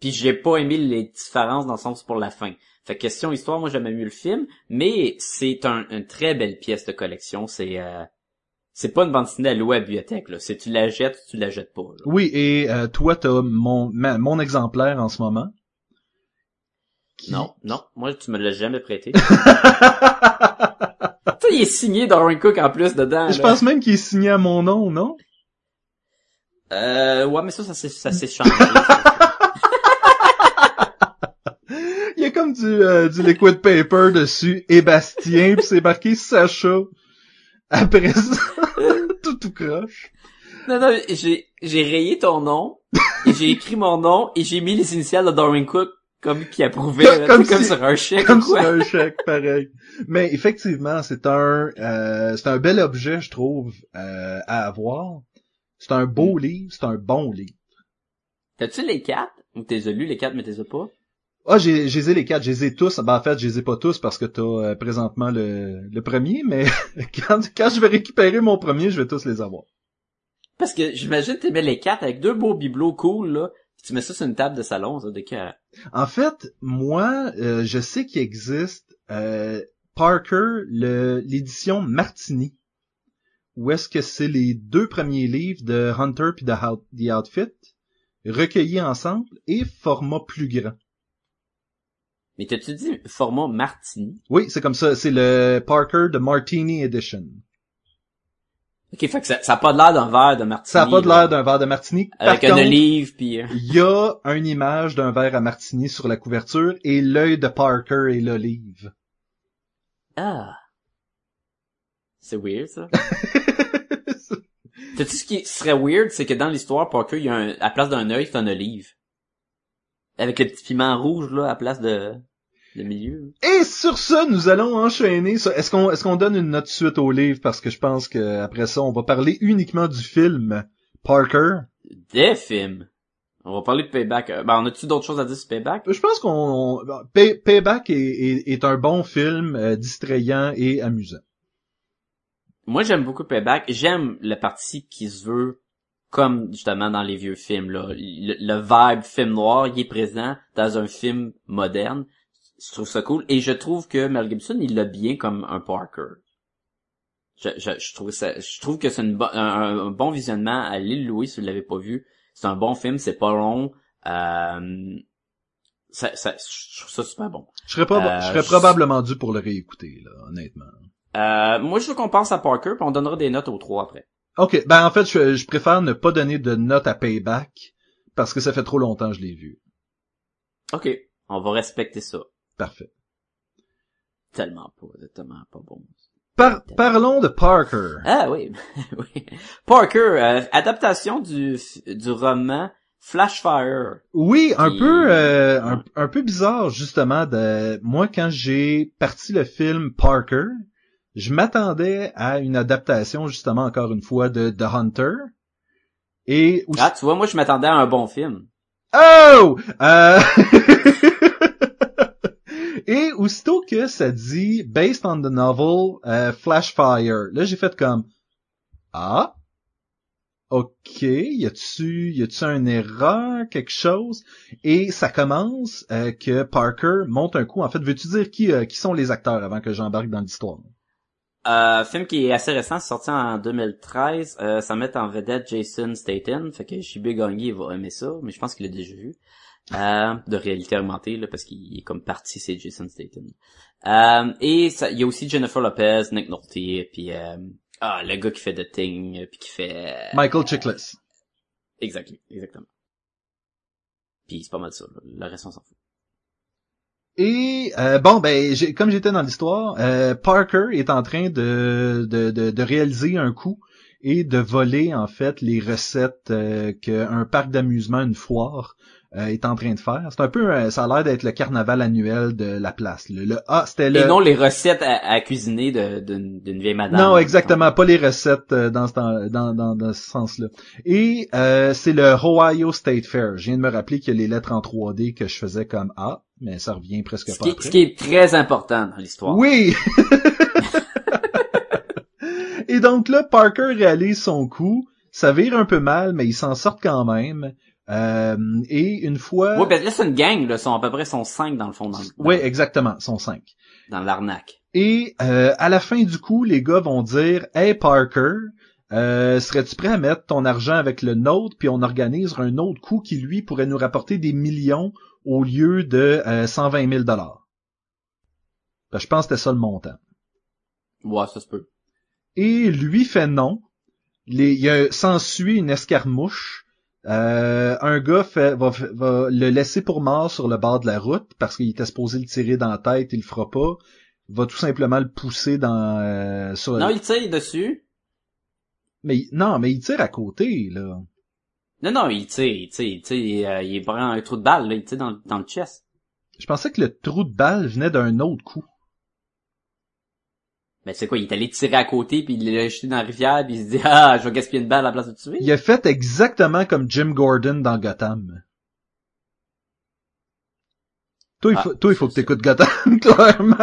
puis j'ai pas aimé les différences dans le sens pour la fin. Fait que question histoire, moi j'aimais mieux le film, mais c'est un, une très belle pièce de collection. C'est euh, c'est pas une bande dessinée à louer à la bibliothèque là. C'est tu la jettes, ou tu la jettes pas. là. Oui, et euh, toi, t'as mon, ma- mon exemplaire en ce moment. Qui- Non, non, moi tu me l'as jamais prêté. Toi, il est signé Darwin Cook en plus dedans. Je là. pense même qu'il est signé à mon nom, non? Euh, ouais, mais ça, ça s'est, ça s'est changé. Il y a comme du, euh, du liquid paper dessus, et Bastien, puis c'est marqué Sacha. Après ça, tout tout croche. non, non, j'ai, j'ai rayé ton nom, et j'ai écrit mon nom, et j'ai mis les initiales de Darwin Cook comme qui approuvait, là, Comme comme sur un chèque Comme sur un chèque, pareil. Mais effectivement, c'est un, euh, c'est un bel objet, je trouve, euh, à avoir. C'est un beau livre, c'est un bon livre. T'as-tu les quatre? Ou t'es lu les quatre, mais t'es pas? Ah, j'ai, j'ai les quatre, j'ai tous. Ben, en fait, je les ai pas tous parce que t'as euh, présentement le, le premier, mais quand, quand je vais récupérer mon premier, je vais tous les avoir. Parce que j'imagine que t'aimais les quatre avec deux beaux bibelots cool, là. Puis tu mets ça sur une table de salon, ça, de cœur. En fait, moi, euh, je sais qu'il existe euh, Parker, le, l'édition Martini, où est-ce que c'est les deux premiers livres de Hunter puis de The Outfit, recueillis ensemble et format plus grand. Mais t'as-tu dit format Martini? Oui, c'est comme ça, c'est le Parker de Martini Edition. Ok, fait que ça, ça a pas de l'air d'un verre de Martini. Ça a pas de l'air d'un verre de Martini. Par Avec un contre, olive, puis... euh, il y a une image d'un verre à Martini sur la couverture et l'œil de Parker et l'olive. Ah. C'est weird, ça. T'as-tu ce qui serait weird, c'est que dans l'histoire, Parker, il y a un, à la place d'un œil, c'est un olive. Avec le petit piment rouge, là, à la place de, de milieu. Et sur ça, nous allons enchaîner. ça. Est-ce qu'on est-ce qu'on donne une note suite au livre? Parce que je pense que après ça, on va parler uniquement du film Parker. Des films. On va parler de Payback. Euh, Ben, on a-tu d'autres choses à dire sur Payback? Je pense qu'on on- Pay- Payback est, est- est un bon film euh, distrayant et amusant. Moi, j'aime beaucoup Payback. J'aime le parti qui se veut comme, justement, dans les vieux films, là. Le, le vibe film noir, il est présent dans un film moderne. Je trouve ça cool. Et je trouve que Mel Gibson, il l'a bien comme un Parker. Je, je, je trouve ça, je trouve que c'est bo- un, un bon visionnement. Allez le louer si vous l'avez pas vu. C'est un bon film, c'est pas long. Euh, ça, ça, je trouve ça super bon. Je serais, pas, Euh, je serais je- probablement dû pour le réécouter, là, honnêtement. Euh, moi, je veux qu'on pense à Parker, puis on donnera des notes aux trois après. Ok, ben en fait, je, je préfère ne pas donner de note à Payback parce que ça fait trop longtemps que je l'ai vu. OK. On va respecter ça. Parfait. Tellement pas, tellement pas bon. Par- parlons de Parker. Ah oui, oui. Parker, euh, adaptation du, du roman Flashfire. Oui, un peu, euh, un, un peu bizarre justement. De moi, quand j'ai parti le film Parker, je m'attendais à une adaptation justement encore une fois de The Hunter. Et aussi- Ah, tu vois, moi, je m'attendais à un bon film. oh, Euh, et aussitôt que ça dit based on the novel euh, Flashfire, là j'ai fait comme ah? Ok, y a-tu, y a-tu une erreur, quelque chose? Et ça commence euh, que Parker monte un coup. En fait, veux-tu dire qui, euh, qui sont les acteurs avant que j'embarque dans l'histoire? Euh, film qui est assez récent, sorti en 2013. Euh, ça met en vedette Jason Statham. Fait que Shibé Gagné il va aimer ça, mais je pense qu'il l'a déjà vu. Euh, de réalité augmentée, là, parce qu'il est comme parti, c'est Jason Statham. Euh, et ça- il y a aussi Jennifer Lopez, Nick Nolte, puis euh, ah, le gars qui fait The Thing, puis qui fait... euh, Michael Chiklis. Exactement, exactement. Puis c'est pas mal ça, là. le reste on s'en fout. Et euh, bon, ben, comme j'étais dans l'histoire, euh, Parker est en train de, de, de réaliser un coup et de voler en fait les recettes euh, qu'un parc d'amusement, une foire, euh, est en train de faire. C'est un peu, euh, ça a l'air d'être le carnaval annuel de la place. Le, le- ah, c'était le. Et non les recettes à, à cuisiner de- d'une vieille madame. Non, exactement, pas les recettes euh, dans ce, temps- dans, dans, dans ce sens-là. Et euh, c'est le Ohio State Fair. Je viens de me rappeler qu'il y a les lettres en 3D que je faisais comme A, mais ça revient presque Ce pas qui, après. ce qui est très important dans l'histoire. Oui! Et donc là, Parker réalise son coup, ça vire un peu mal, mais il s'en sort quand même. Euh, et une fois... Ouais, ben là, c'est une gang, là. Ils sont à peu près sont cinq dans le fond, dans, le- Oui, exactement, sont cinq. dans l'arnaque. Et euh, à la fin du coup, les gars vont dire Hey Parker, euh, serais-tu prêt à mettre ton argent avec le nôtre, puis on organise un autre coup qui lui pourrait nous rapporter des millions au lieu de euh, 120 000 dollars. Ben, je pense que c'était ça le montant. Ouais, ça se peut. Et lui fait non. Les, il y a- s'ensuit une escarmouche. Euh, un gars fait, va, va le laisser pour mort sur le bord de la route parce qu'il était supposé le tirer dans la tête, il le fera pas. Va tout simplement le pousser dans euh, sur. Non, il tire dessus. Mais non, mais il tire à côté là. Non, non, il tire, il tire, il tire, euh, il prend un trou de balle, là, il tire dans, dans le chest. Je pensais que le trou de balle venait d'un autre coup. Ben, c'est quoi, il est allé tirer à côté, puis il l'a jeté dans la rivière, puis il se dit, ah, je vais gaspiller une balle à la place de tuer. Il a fait exactement comme Jim Gordon dans Gotham. Toi, il Ah, faut, toi, il faut que t'écoutes Gotham, clairement.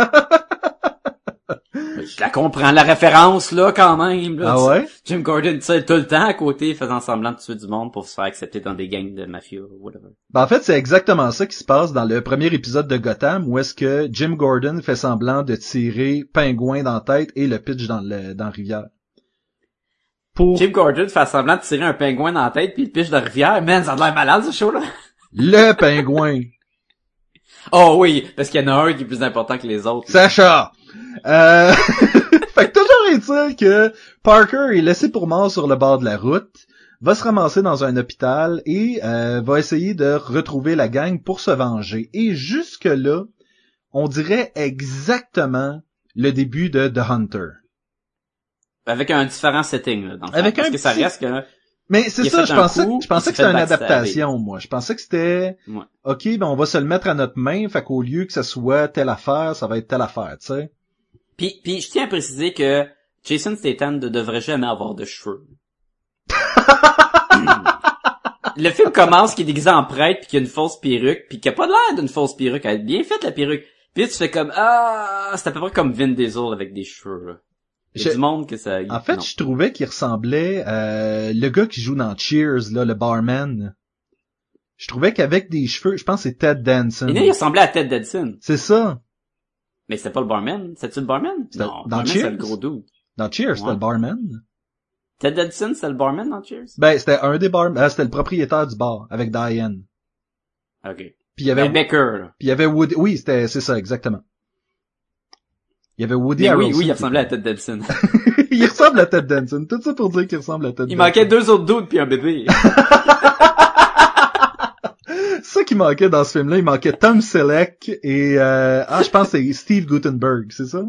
Je la comprends, la référence, là, quand même, là. Ah ouais? Jim Gordon tire tout le temps à côté, faisant semblant de tuer du monde pour se faire accepter dans des gangs de mafieux, ou whatever. Ben, en fait, c'est exactement ça qui se passe dans le premier épisode de Gotham, où est-ce que Jim Gordon fait semblant de tirer Pingouin dans la tête et le pitch dans le dans la rivière. Pour Jim Gordon fait semblant de tirer un pingouin dans la tête, puis il piche de la rivière. Man, ça a l'air malade, ce show-là. le Pingouin. Oh oui, parce qu'il y en a un qui est plus important que les autres. Sacha! Euh... fait que toujours est-il que Parker est laissé pour mort sur le bord de la route, va se ramasser dans un hôpital et euh, va essayer de retrouver la gang pour se venger. Et jusque-là, on dirait exactement le début de The Hunter. Avec un différent setting, là, dans le fond. Avec Parce un que ça petit- reste que... Mais c'est ça, je pensais, coup, je pensais que c'était une adaptation, moi. Je pensais que c'était, Ouais. ok, ben on va se le mettre à notre main, fait qu'au lieu que ça soit telle affaire, ça va être telle affaire, tu sais. Puis, puis je tiens à préciser que Jason Statham ne devrait jamais avoir de cheveux. le film commence qu'il est déguisé en prêtre puis qu'il a une fausse perruque puis qu'il a pas l'air d'une fausse perruque. Elle est bien faite la perruque. Puis tu fais comme ah, c'est à peu près comme Vin Diesel avec des cheveux. Là. Il y a Je- du monde que ça. En fait, non. je trouvais qu'il ressemblait euh, le gars qui joue dans Cheers, là, le barman. Je trouvais qu'avec des cheveux, je pense que c'est Ted Danson. Et là, il ressemblait à Ted Danson. C'est ça. Mais c'était pas le barman. C'était-tu le barman? Non, dans barman, Cheers? c'est le gros dude. Dans Cheers, c'était le barman. Ted Danson, c'était le barman dans Cheers? Ben, c'était un des barman, euh, c'était le propriétaire du bar, avec Diane. Ok. Puis il y avait, Becker, là. puis il y avait Woody, oui, c'était, c'est ça, exactement. Il y avait Woody Mais oui, Harrelson oui, il ressemblait à Ted Danson. il ressemble à Ted Danson. Tout ça pour dire qu'il ressemble à Ted Il Danson. manquait deux autres dudes puis un bébé. ça qui manquait dans ce film-là, il manquait Tom Selleck et euh, ah, je pense que c'est Steve Gutenberg, c'est ça?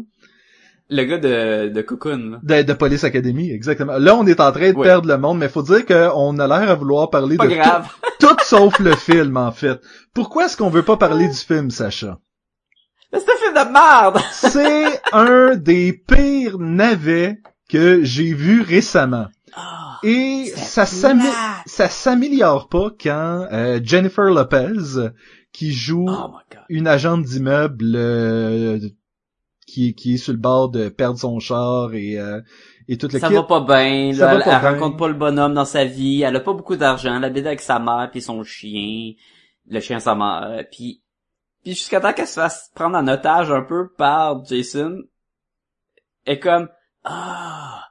Le gars de, de Cocoon, là. De, de Police Academy, exactement. Là, on est en train de Ouais. perdre le monde, mais faut dire qu'on a l'air à vouloir parler Pas de grave. tout, tout sauf le film, en fait. Pourquoi est-ce qu'on veut pas parler du film, Sacha? Mais c'est un film de merde! C'est un des pires navets que j'ai vu récemment. Ah, Et ça s'améliore pas quand euh, Jennifer Lopez, qui joue oh une agente d'immeuble euh, qui, qui est sur le bord de perdre son char et, euh, et tout le Ça va pas bien, là. Elle, pas elle rencontre pas le bonhomme dans sa vie. Elle a pas beaucoup d'argent. Elle habite avec sa mère puis son chien. Le chien sa mère. Puis, puis jusqu'à temps qu'elle se fasse prendre en otage un peu par Jason. Elle est comme, ah.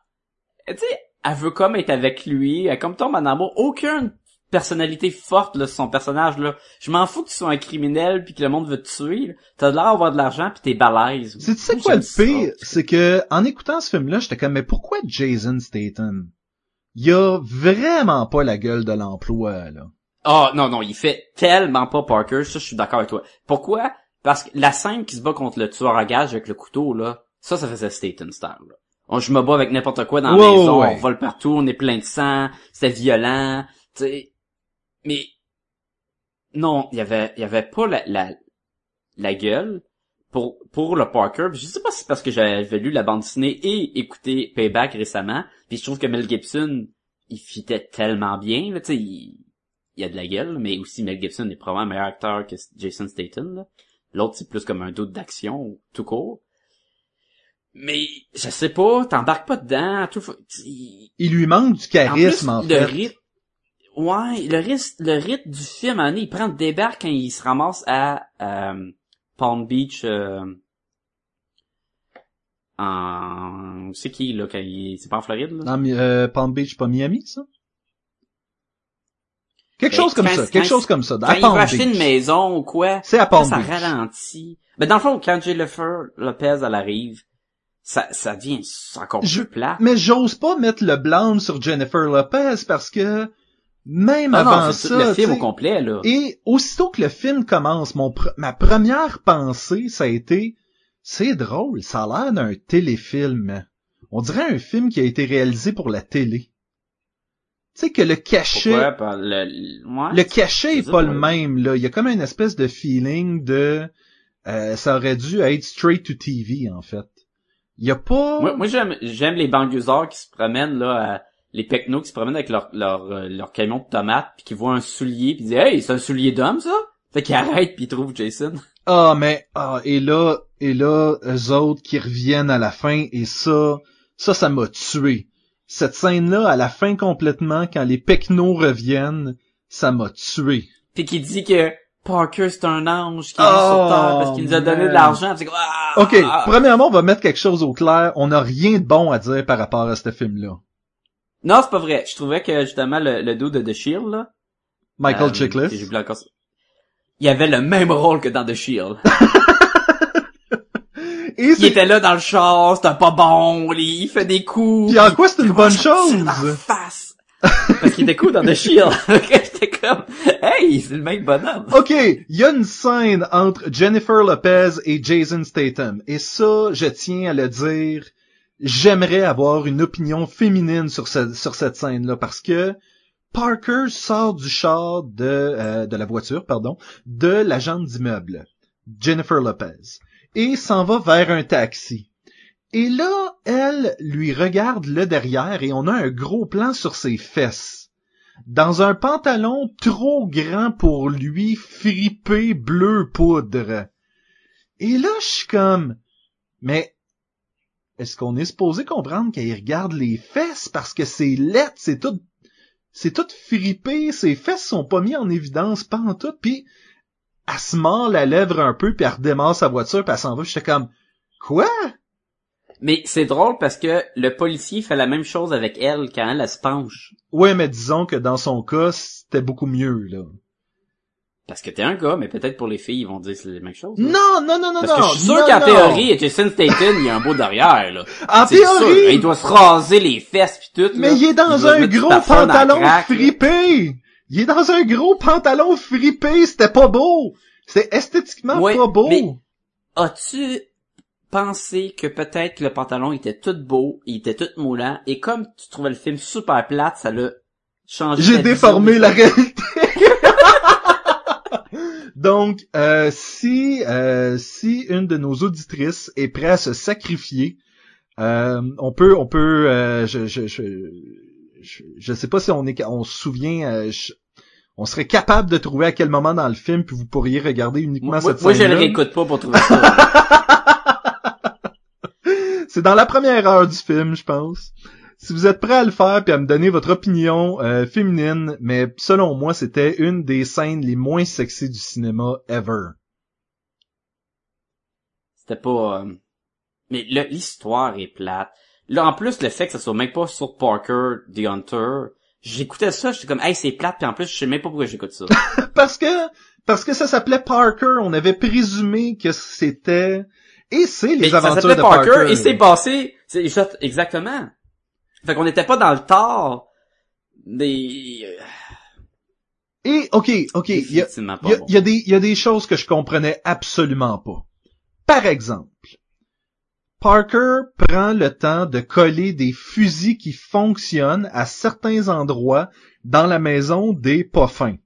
Tu sais, elle veut comme être avec lui. Elle comme tombe en amour. Aucune personnalité forte, là, sur son personnage, là. Je m'en fous que tu sois un criminel puis que le monde veut te tuer. là. T'as l'air d'avoir de l'argent puis t'es balèze. C'est tu sais quoi le pire, c'est que en écoutant ce film-là, j'étais comme mais pourquoi Jason Statham? Il a vraiment pas la gueule de l'emploi là. Oh non non, il fait tellement pas Parker, ça je suis d'accord avec toi. Pourquoi? Parce que la scène qui se bat contre le tueur à gage avec le couteau là, ça ça faisait Staten style. Là. On- je me bats avec n'importe quoi dans la maison, ouais. on vole partout, on est plein de sang, c'était violent, tu sais. Mais non, il y avait il y avait pas la la, la gueule pour pour le Parker. Je sais pas si c'est parce que j'avais lu la bande dessinée et écouté Payback récemment, puis je trouve que Mel Gibson il fitait tellement bien, là, tu sais, il, il y a de la gueule, mais aussi Mel Gibson est probablement un meilleur acteur que Jason Statham. L'autre c'est plus comme un doute d'action tout court. Mais, je sais pas, t'embarques pas dedans, tout, il- Il lui manque du en charisme, plus, en, le fait. rythme, ouais, le rythme, le rythme du film, il prend le débarque quand il se ramasse à, euh, Palm Beach, euh, en, c'est qui, là, quand il, c'est pas en Floride, là? Non, mais, euh, Palm Beach, pas Miami, ça? Quelque Ben, chose comme quand- ça, quelque chose comme ça. Quand à il va acheter une maison ou quoi, C'est à Palm ça ralentit. Mais dans le fond, quand Jennifer Lopez, elle arrive, ça, ça devient encore plus plat. Mais j'ose pas mettre le blâme sur Jennifer Lopez parce que même Ah avant ça, tout le film au complet, là. et aussitôt que le film commence, mon pr- ma première pensée, ça a été, c'est drôle, ça a l'air d'un téléfilm. On dirait un film qui a été réalisé pour la télé. Tu sais que le cachet, Pourquoi? Le, le- ouais. le cachet est pas le même là. Il y a comme une espèce de feeling de, euh, ça aurait dû être straight to TV en fait. Il y a pas. Moi, moi, j'aime, j'aime les banlieusards qui se promènent, là, à- les pecnos qui se promènent avec leur, leur, euh, leur camion de tomates puis qui voient un soulier puis ils disent, hey, c'est un soulier d'homme, ça? Fait qu'ils arrêtent puis ils trouvent Jason. Ah, mais, ah, et là, et là, eux autres qui reviennent à la fin, et ça, ça, ça m'a tué. Cette scène-là, à la fin complètement, quand les pecnos reviennent, ça m'a tué. Puis qui dit que Parker, c'est un ange qui est Oh, sur Terre parce qu'il nous a donné man. de l'argent. Ah, Ok, ah. premièrement, on va mettre quelque chose au clair. On n'a rien de bon à dire par rapport à ce film-là. Non, c'est pas vrai. Je trouvais que, justement, le, le dos de The Shield, là. Michael euh, Chiklis. Il avait le même rôle que dans The Shield. Et Il était là dans le char, c'était pas bon, il fait des coups. puis en quoi c'est une bonne chose? face. Parce qu'il était cool dans The Shield. J'étais comme, hey, c'est le même bonhomme. Ok, il y a une scène entre Jennifer Lopez et Jason Statham. Et ça, je tiens à le dire, j'aimerais avoir une opinion féminine sur, ce- sur cette scène-là parce que Parker sort du char de, euh, de la voiture, pardon, de l'agent d'immeuble, Jennifer Lopez, et s'en va vers un taxi. Et là, elle lui regarde le derrière et on a un gros plan sur ses fesses. Dans un pantalon trop grand pour lui, fripé bleu poudre. Et là, je suis comme, mais est-ce qu'on est supposé comprendre qu'elle regarde les fesses? Parce que c'est lettre, c'est tout, c'est tout fripé, ses fesses sont pas mis en évidence, pas en tout, elle se mord la lèvre un peu, puis elle redémarre sa voiture, puis elle s'en va, j'étais comme, quoi? Mais c'est drôle parce que le policier fait la même chose avec elle quand elle, elle se penche. Ouais, mais disons que dans son cas, c'était beaucoup mieux, là. Parce que t'es un gars, mais peut-être pour les filles, ils vont dire que c'est la même chose. là. Non, non, non, non, Parce non. que je suis sûr qu'en théorie, Jason Statham, il y a un beau derrière, là. En sûr. théorie, Il doit se raser les fesses pis tout, mais là. il est dans un gros pantalon fripé. Il est dans un gros pantalon fripé, c'était pas beau. C'est esthétiquement Ouais, pas beau. mais- As-tu pensé que peut-être que le pantalon était tout beau, il était tout moulant, et comme tu trouvais le film super plate, ça l'a changé J'ai déformé vision la réalité. Donc, euh, si euh, si une de nos auditrices est prête à se sacrifier, euh, on peut on peut euh, je, je je je sais pas si on est on se souvient euh, je- on serait capable de trouver à quel moment dans le film puis vous pourriez regarder uniquement Moi, cette moi, je scène le réécoute pas pour trouver ça. C'est dans la première heure du film, je pense. Si vous êtes prêt à le faire puis à me donner votre opinion euh, féminine, mais selon moi, c'était une des scènes les moins sexy du cinéma ever. C'était pas... euh, Mais l'histoire est plate. Là, en plus, le fait que ça soit même pas sur Parker, The Hunter, j'écoutais ça, j'étais comme, hey, c'est plate, puis en plus, je sais même pas pourquoi j'écoute ça. Parce que parce que ça s'appelait Parker, on avait présumé que c'était et c'est les ça aventures s'appelait de Parker, Parker. et c'est passé, c'est ça, exactement. Fait qu'on n'était pas dans le tort des... euh, Et ok, ok, il y a, y a- bon. il y a des il y a des choses que je comprenais absolument pas. Par exemple, Parker prend le temps de coller des fusils qui fonctionnent à certains endroits dans la maison des poffins.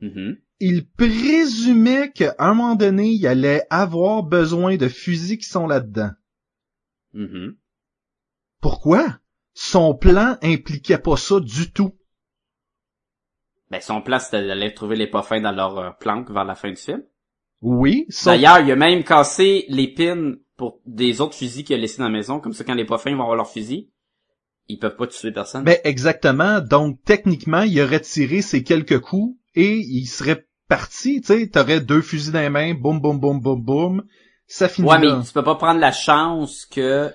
Mhm. Il présumait qu'à un moment donné, il allait avoir besoin de fusils qui sont là-dedans. Mhm. Pourquoi? Son plan impliquait pas ça du tout. Ben, son plan, c'était d'aller trouver les pas fins dans leur euh, planque vers la fin du film. Oui, son... D'ailleurs, il a même cassé les pins pour des autres fusils qu'il a laissés dans la maison. Comme ça, quand les pas fins vont avoir leur fusil, ils peuvent pas tuer personne. Ben exactement. Donc techniquement, il aurait tiré ses quelques coups et il serait parti. Tu sais, t'aurais deux fusils dans les mains, boum boum boum boum boum. Ça finit ouais, là. mais tu peux pas prendre la chance que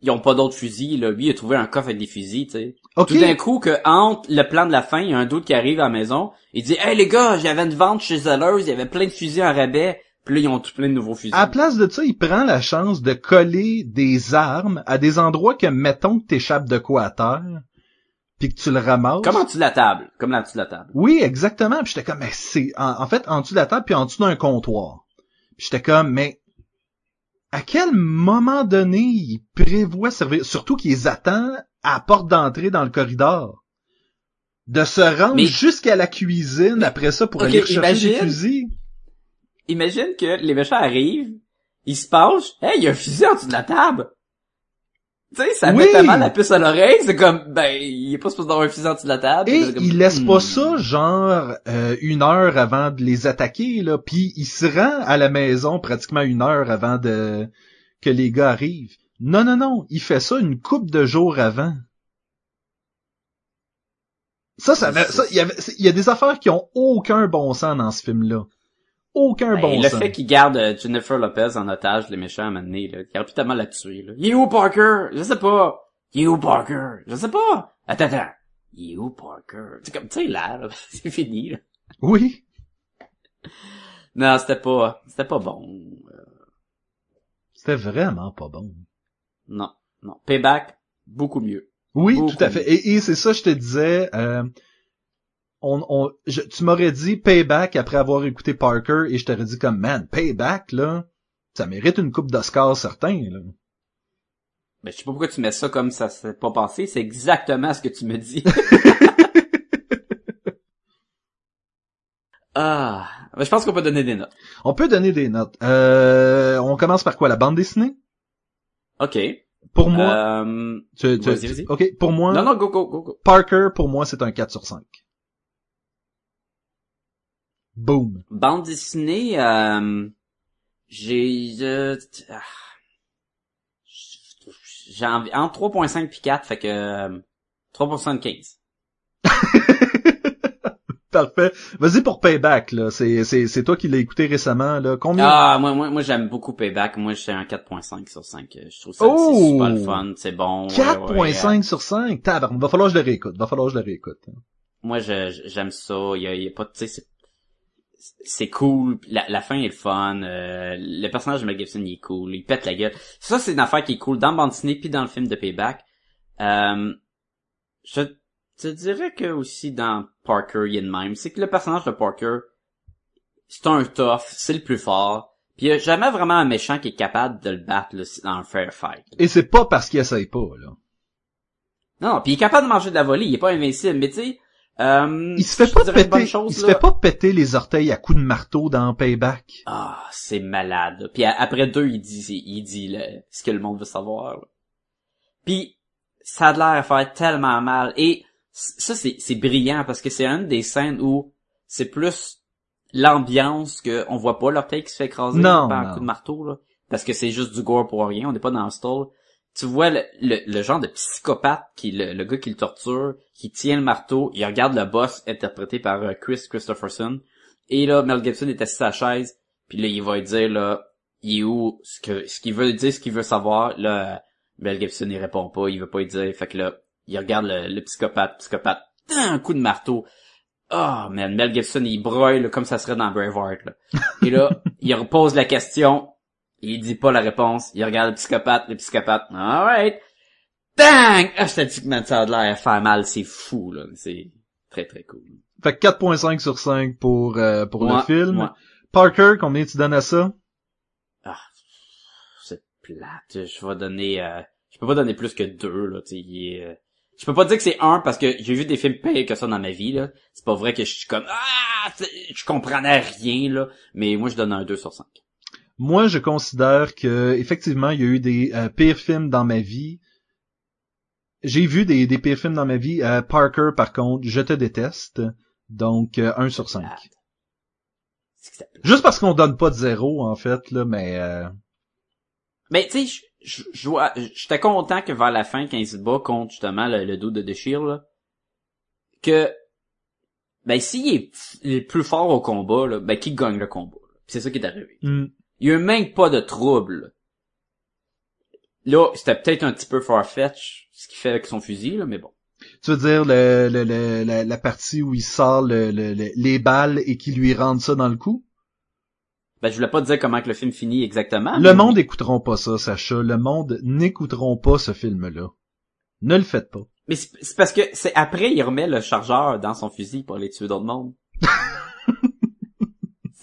ils ont pas d'autres fusils. Là. Lui, il a trouvé un coffre avec des fusils, tu sais. Ok. Tout d'un coup, que entre le plan de la fin, il y a un doute qui arrive à la maison. Il dit, hey les gars, j'avais une vente chez Zellers, il y avait plein de fusils en rabais. Puis là, ils ont tout plein de nouveaux fusils. À la place de ça, il prend la chance de coller des armes à des endroits que, mettons que t'échappes de quoi à terre, puis que tu le ramasses. Comme en dessous de la table. Comme en dessous de la table. Oui, exactement. Puis j'étais comme, mais c'est, en, en fait, en dessous de la table, puis en dessous d'un comptoir. Puis j'étais comme, mais à quel moment donné il prévoit servir, surtout qu'il les attend à la porte d'entrée dans le corridor, de se rendre Mais- jusqu'à la cuisine après ça pour aller chercher imagine. des fusils? Imagine que les méchants arrivent, ils se penchent, hey, il y a un fusil en dessous de la table. Tu sais, ça Oui. met tellement la puce à l'oreille, c'est comme, ben, il est pas supposé d'avoir un fusil en dessous de la table. Et comme, il laisse hmm. pas ça genre euh, une heure avant de les attaquer là, puis il se rend à la maison pratiquement une heure avant de que les gars arrivent. Non non non, il fait ça une coupe de jours avant. Ça ça ça il y avait il y a des affaires qui ont aucun bon sens dans ce film là. Aucun Ben, bon le sens. fait qu'il garde euh, Jennifer Lopez en otage, les méchants à un moment donné, là, il aurait pu tellement la tuer, là. Il est où Parker? Je sais pas. Il est où Parker? Je sais pas. Attends, attends. Il est où Parker? C'est comme, tu sais, là, là, c'est fini, là. Oui. Non, c'était pas, c'était pas bon. Euh, C'était vraiment pas bon. Non, non. Payback, beaucoup mieux. Oui, Beaucoup tout à fait. Et, et c'est ça, je te disais, euh, on, on, je- tu m'aurais dit Payback après avoir écouté Parker et je t'aurais dit comme, man, Payback, là, ça mérite une coupe d'Oscar certain, là. Ben, je sais pas pourquoi tu mets ça comme ça s'est pas passé. C'est exactement ce que tu me dis. ah. Ben, je pense qu'on peut donner des notes. On peut donner des notes. Euh, on commence par quoi, la bande dessinée? OK. Pour moi, Euh... tu- tu- ok, pour moi, Non, non, go, go, go, go. Parker, pour moi, c'est un 4 sur 5. Boom. Bande dessinée, euh... J'ai... euh, ah. J'ai envie... Entre 3.5 puis 4, fait que... euh, 3.75. Parfait. Vas-y pour Payback, là. C'est, c'est, c'est toi qui l'as écouté récemment, là. Combien? Ah, moi, moi, moi j'aime beaucoup Payback. Moi, j'ai un 4.5 sur 5. Je trouve ça Oh! c'est super le fun, c'est bon. ouais, ouais, 4.5 sur 5. Tabarnak, va falloir que je le réécoute. Va falloir que je le réécoute. Moi, je, je- j'aime ça. Il y a, il y a pas, tu sais, c'est, cool. La, la fin est le fun. euh, le personnage de Mel Gibson, il est cool. Il pète la gueule. Ça, c'est une affaire qui est cool dans bande dessinée puis dans le film de Payback. Euh, je te dirais que aussi dans Parker, il y a de même. C'est que le personnage de Parker, c'est un tough, c'est le plus fort. Puis il y a jamais vraiment un méchant qui est capable de le battre là, dans un fair fight. Et c'est pas parce qu'il essaye pas, là. Non, non, puis il est capable de manger de la volée, il est pas invincible, mais tu sais, euh, Il se fait pas péter, chose, il se fait pas péter les orteils à coups de marteau dans Payback. Ah, c'est malade. Puis après deux, il dit, il dit là, ce que le monde veut savoir. Puis ça a l'air à faire tellement mal. Et ça, c'est, brillant parce que c'est une des scènes où c'est plus l'ambiance que on voit pas l'orteil qui se fait écraser Non, par un coup de marteau là, parce que c'est juste du gore pour rien. On n'est pas dans le stall. Tu vois le, le, le genre de psychopathe qui le, le gars qui le torture, qui tient le marteau, il regarde le boss interprété par euh, Chris Christopherson. Et là, Mel Gibson est assis à sa chaise, puis là, il va lui dire, là, il est où, ce que, ce qu'il veut dire, ce qu'il veut savoir, là, Mel Gibson, il répond pas, il veut pas lui dire, fait que là, il regarde le, le psychopathe, psychopathe, un coup de marteau. Ah, man, Mel Gibson, il broille, là, comme ça serait dans Braveheart, là. Et là, il repose la question, il dit pas la réponse, il regarde le psychopathe, le psychopathe, alright. Dang! Ah, je t'ai dit que ça a l'air à faire mal, c'est fou, là, c'est très très cool. Fait que 4.5 sur 5 pour, euh, pour le film. Parker, combien tu donnes à ça? Ah, c'est plate. Je vais donner, euh, je peux pas donner plus que deux, là, tu sais, il est, euh, je peux pas dire que c'est un parce que j'ai vu des films pires que ça dans ma vie, là. C'est pas vrai que je suis comme, ah, je comprenais rien, là. Mais moi, je donne un 2 sur 5. Moi, je considère que effectivement, il y a eu des euh, pires films dans ma vie. J'ai vu des, des pires films dans ma vie. Euh, Parker, par contre, je te déteste. Donc, euh, 1 sur 5. Plate. C'est que c'est plate. Juste parce qu'on donne pas de zéro, en fait, là, mais... euh, Mais tu sais, j'étais content que vers la fin, quand il se bat contre justement le, le dos de Deshir, là, que ben s'il est, plus fort au combat, là, ben qui gagne le combat. C'est ça qui est arrivé. Hmm. Il y a eu même pas de trouble. Là, c'était peut-être un petit peu farfetch ce qu'il fait avec son fusil, là, mais bon. Tu veux dire le, le, le- la, la partie où il sort le, le- le- les balles et qui lui rentre ça dans le cou? Ben, je voulais pas te dire comment que le film finit exactement. le mais- monde écouteront pas ça, Sacha. Le monde n'écouteront pas ce film-là. Ne le faites pas. Mais c'est c'est parce que c'est après, il remet le chargeur dans son fusil pour aller tuer d'autres mondes.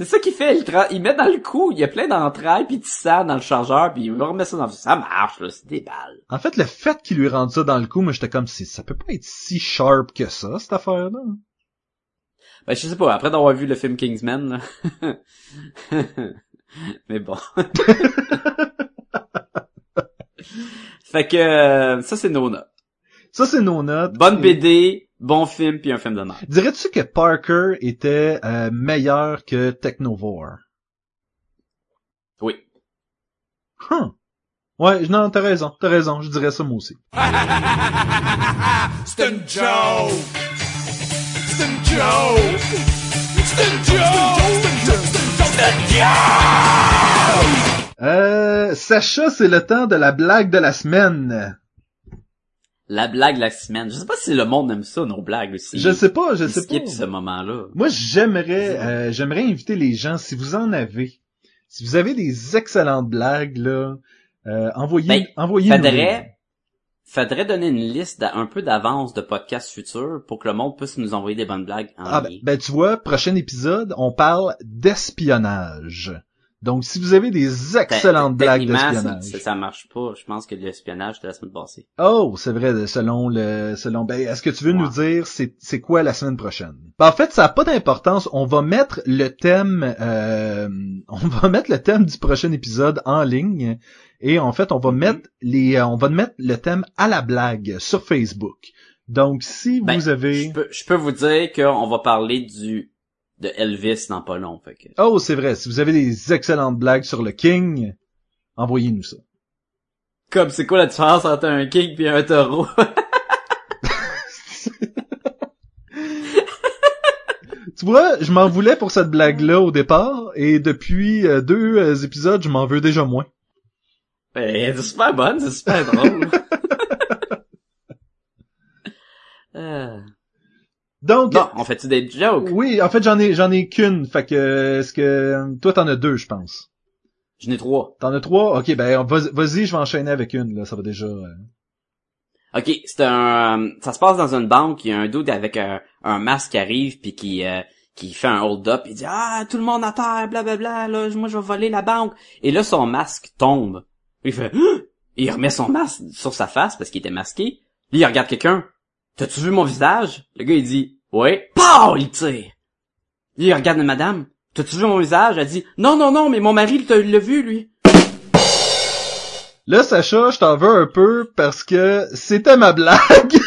C'est ça qu'il fait. Il, il met dans le cou, il y a plein d'entrailles puis de sang dans le chargeur puis il remet ça dans le Ça marche, là, c'est des balles. En fait, le fait qu'il lui rentre ça dans le cou, moi j'étais comme si ça peut pas être si sharp que ça, cette affaire-là. Ben, je sais pas, après d'avoir vu le film Kingsman, là. Mais bon. fait que, euh, ça c'est nos notes. Ça, c'est nos notes. Bonne Et- BD, bon film puis un film de merde. Dirais-tu que Parker était euh, meilleur que Technovore? Oui. Huh. Ouais, non, t'as raison, t'as raison, je dirais ça moi aussi. C'est une joke! C'est une joke! C'est une joke! C'est une joke! Euh, Sacha, c'est le temps de la blague de la semaine. La blague de la semaine. Je sais pas si le monde aime ça, nos blagues aussi. Je sais pas, je Ils sais skippent pas. ce moment-là. Moi, j'aimerais, euh, j'aimerais inviter les gens, si vous en avez, si vous avez des excellentes blagues, là, euh, envoyez, Ben, envoyez Faudrait, faudrait donner une liste d'un un peu d'avance de podcasts futurs pour que le monde puisse nous envoyer des bonnes blagues en Ah, ben, ligne. ben, tu vois, prochain épisode, on parle d'espionnage. Donc, si vous avez des excellentes Te- blagues d'espionnage. ça, ça marche pas. Je pense que l'espionnage de la semaine passée. Oh, c'est vrai, selon le, selon, ben, est-ce que tu veux nous dire c'est, c'est quoi la semaine prochaine? Ben, en fait, ça a pas d'importance. On va mettre le thème, euh, on va mettre le thème du prochain épisode en ligne. Et en fait, on va Mhm. mettre les, euh, on va mettre le thème à la blague sur Facebook. Donc, si Ben, vous avez, Je peux, je peux vous dire qu'on va parler du de Elvis dans pas long. Fait que... oh, c'est vrai, si vous avez des excellentes blagues sur le King, envoyez-nous ça. Comme c'est quoi la différence entre un king et un taureau? Tu vois, je m'en voulais pour cette blague-là au départ, et depuis euh, deux euh, épisodes, je m'en veux déjà moins. Ben, c'est super bonne, c'est super drôle. Euh, Donc, Bon, on fait-tu des jokes? oui, en fait, j'en ai, j'en ai qu'une. Fait que, est-ce que, toi, t'en as deux, je pense. J'en ai trois. T'en as trois? Ok, ben, vas- vas-y, je vais enchaîner avec une, là, ça va déjà... euh. Ok, c'est un, ça se passe dans une banque, il y a un dude avec un, un masque qui arrive puis qui, euh, qui fait un hold-up, il dit ah tout le monde à terre, blablabla, là, moi je vais voler la banque. Et là son masque tombe. Il fait Ah! il remet son masque sur sa face parce qu'il était masqué. Lui il regarde quelqu'un. T'as-tu vu mon visage? Le gars il dit oui. Pow il tire. Lui il regarde la madame. T'as-tu vu mon visage? Elle dit non non non mais mon mari il t'a- il l'a vu lui. Là, Sacha, je t'en veux un peu parce que c'était ma blague.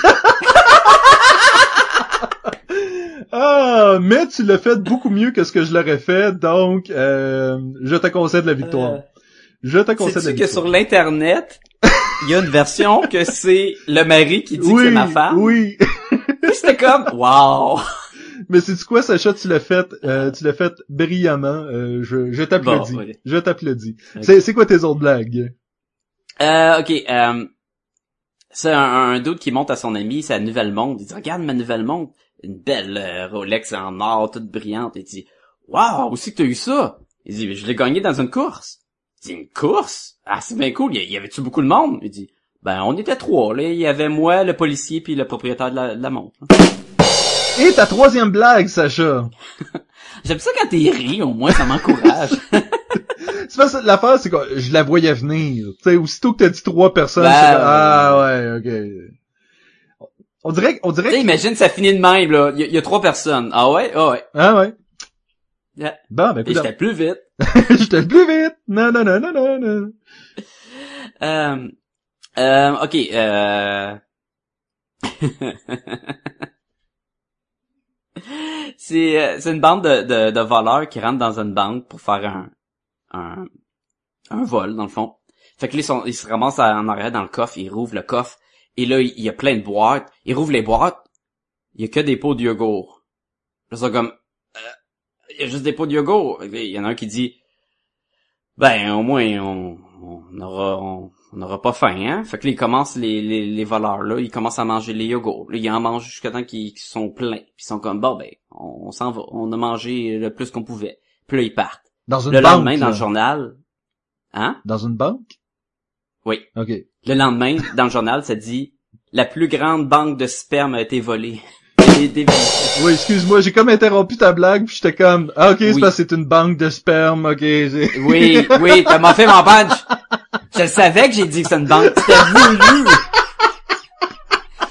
ah, mais tu l'as fait beaucoup mieux que ce que je l'aurais fait, donc euh, je te concède la victoire. Euh, je te concède la Sais-tu que victoire. sur l'internet il y a une version que c'est le mari qui dit que oui, c'est ma femme? oui. Puis c'était comme, wow! Mais c'est quoi, Sacha, tu l'as fait, euh, tu l'as fait brillamment. euh, je je t'applaudis. Bon. Je t'applaudis. C'est c'est quoi tes autres blagues? Euh, ok, euh, c'est un, un doute qui monte à son ami, sa nouvelle montre. Il dit, regarde ma nouvelle montre. Une belle euh, Rolex en or, toute brillante. Il dit, wow, où c'est que t'as eu ça? Il dit, je l'ai gagné dans une course. Il dit, une course? Ah, c'est bien cool. Y, y avait-tu beaucoup de monde? Il dit, ben, on était trois, là. Il y avait moi, le policier, puis le propriétaire de la, de la montre. Et ta troisième blague, Sacha? J'aime ça quand t'es ri, au moins, ça m'encourage. C'est parce que l'affaire, c'est que je la voyais venir. Tu sais, aussitôt que t'as dit trois personnes, Ben, ah ouais, ok. On dirait, on dirait que... imagine, ça finit de même, là. Il y, a- il y a trois personnes. Ah ouais? Ah ouais. Ah ouais. Yeah. Bon, ben Et j'étais plus vite. j'étais plus vite. Non, non, non, non, non, non. Euh, euh, ok, euh... c'est, euh, c'est une bande de, de, de voleurs qui rentrent dans une banque pour faire un, un, un vol, dans le fond. Fait que là, ils, sont, ils se ramassent en arrière dans le coffre, ils rouvrent le coffre, et là, il y a plein de boîtes. Ils rouvrent les boîtes, il y a que des pots de yogourt. Ils sont comme, euh, il y a juste des pots de yogourt. Il y en a un qui dit, ben, au moins, on, on aura, on, on aura pas faim, hein? Fait que là, ils commencent, les, les, les voleurs, là, ils commencent à manger les yogourts. Là, ils en mangent jusqu'à temps qu'ils qu'ils sont pleins. Puis ils sont comme, bon, ben, on, on s'en va. On a mangé le plus qu'on pouvait. Puis là, ils partent. Dans une Le banque. lendemain, dans le journal, hein? Dans une banque? Oui. OK. Le lendemain, dans le journal, ça dit la plus grande banque de sperme a été volée. Des- Oui, excuse-moi, j'ai comme interrompu ta blague, puis j'étais comme, ah, ok, c'est parce que c'est une banque de sperme, ok. Oui, oui, t'as m'as fait mon badge. Je savais que j'ai dit que c'est une banque. C'était voulu.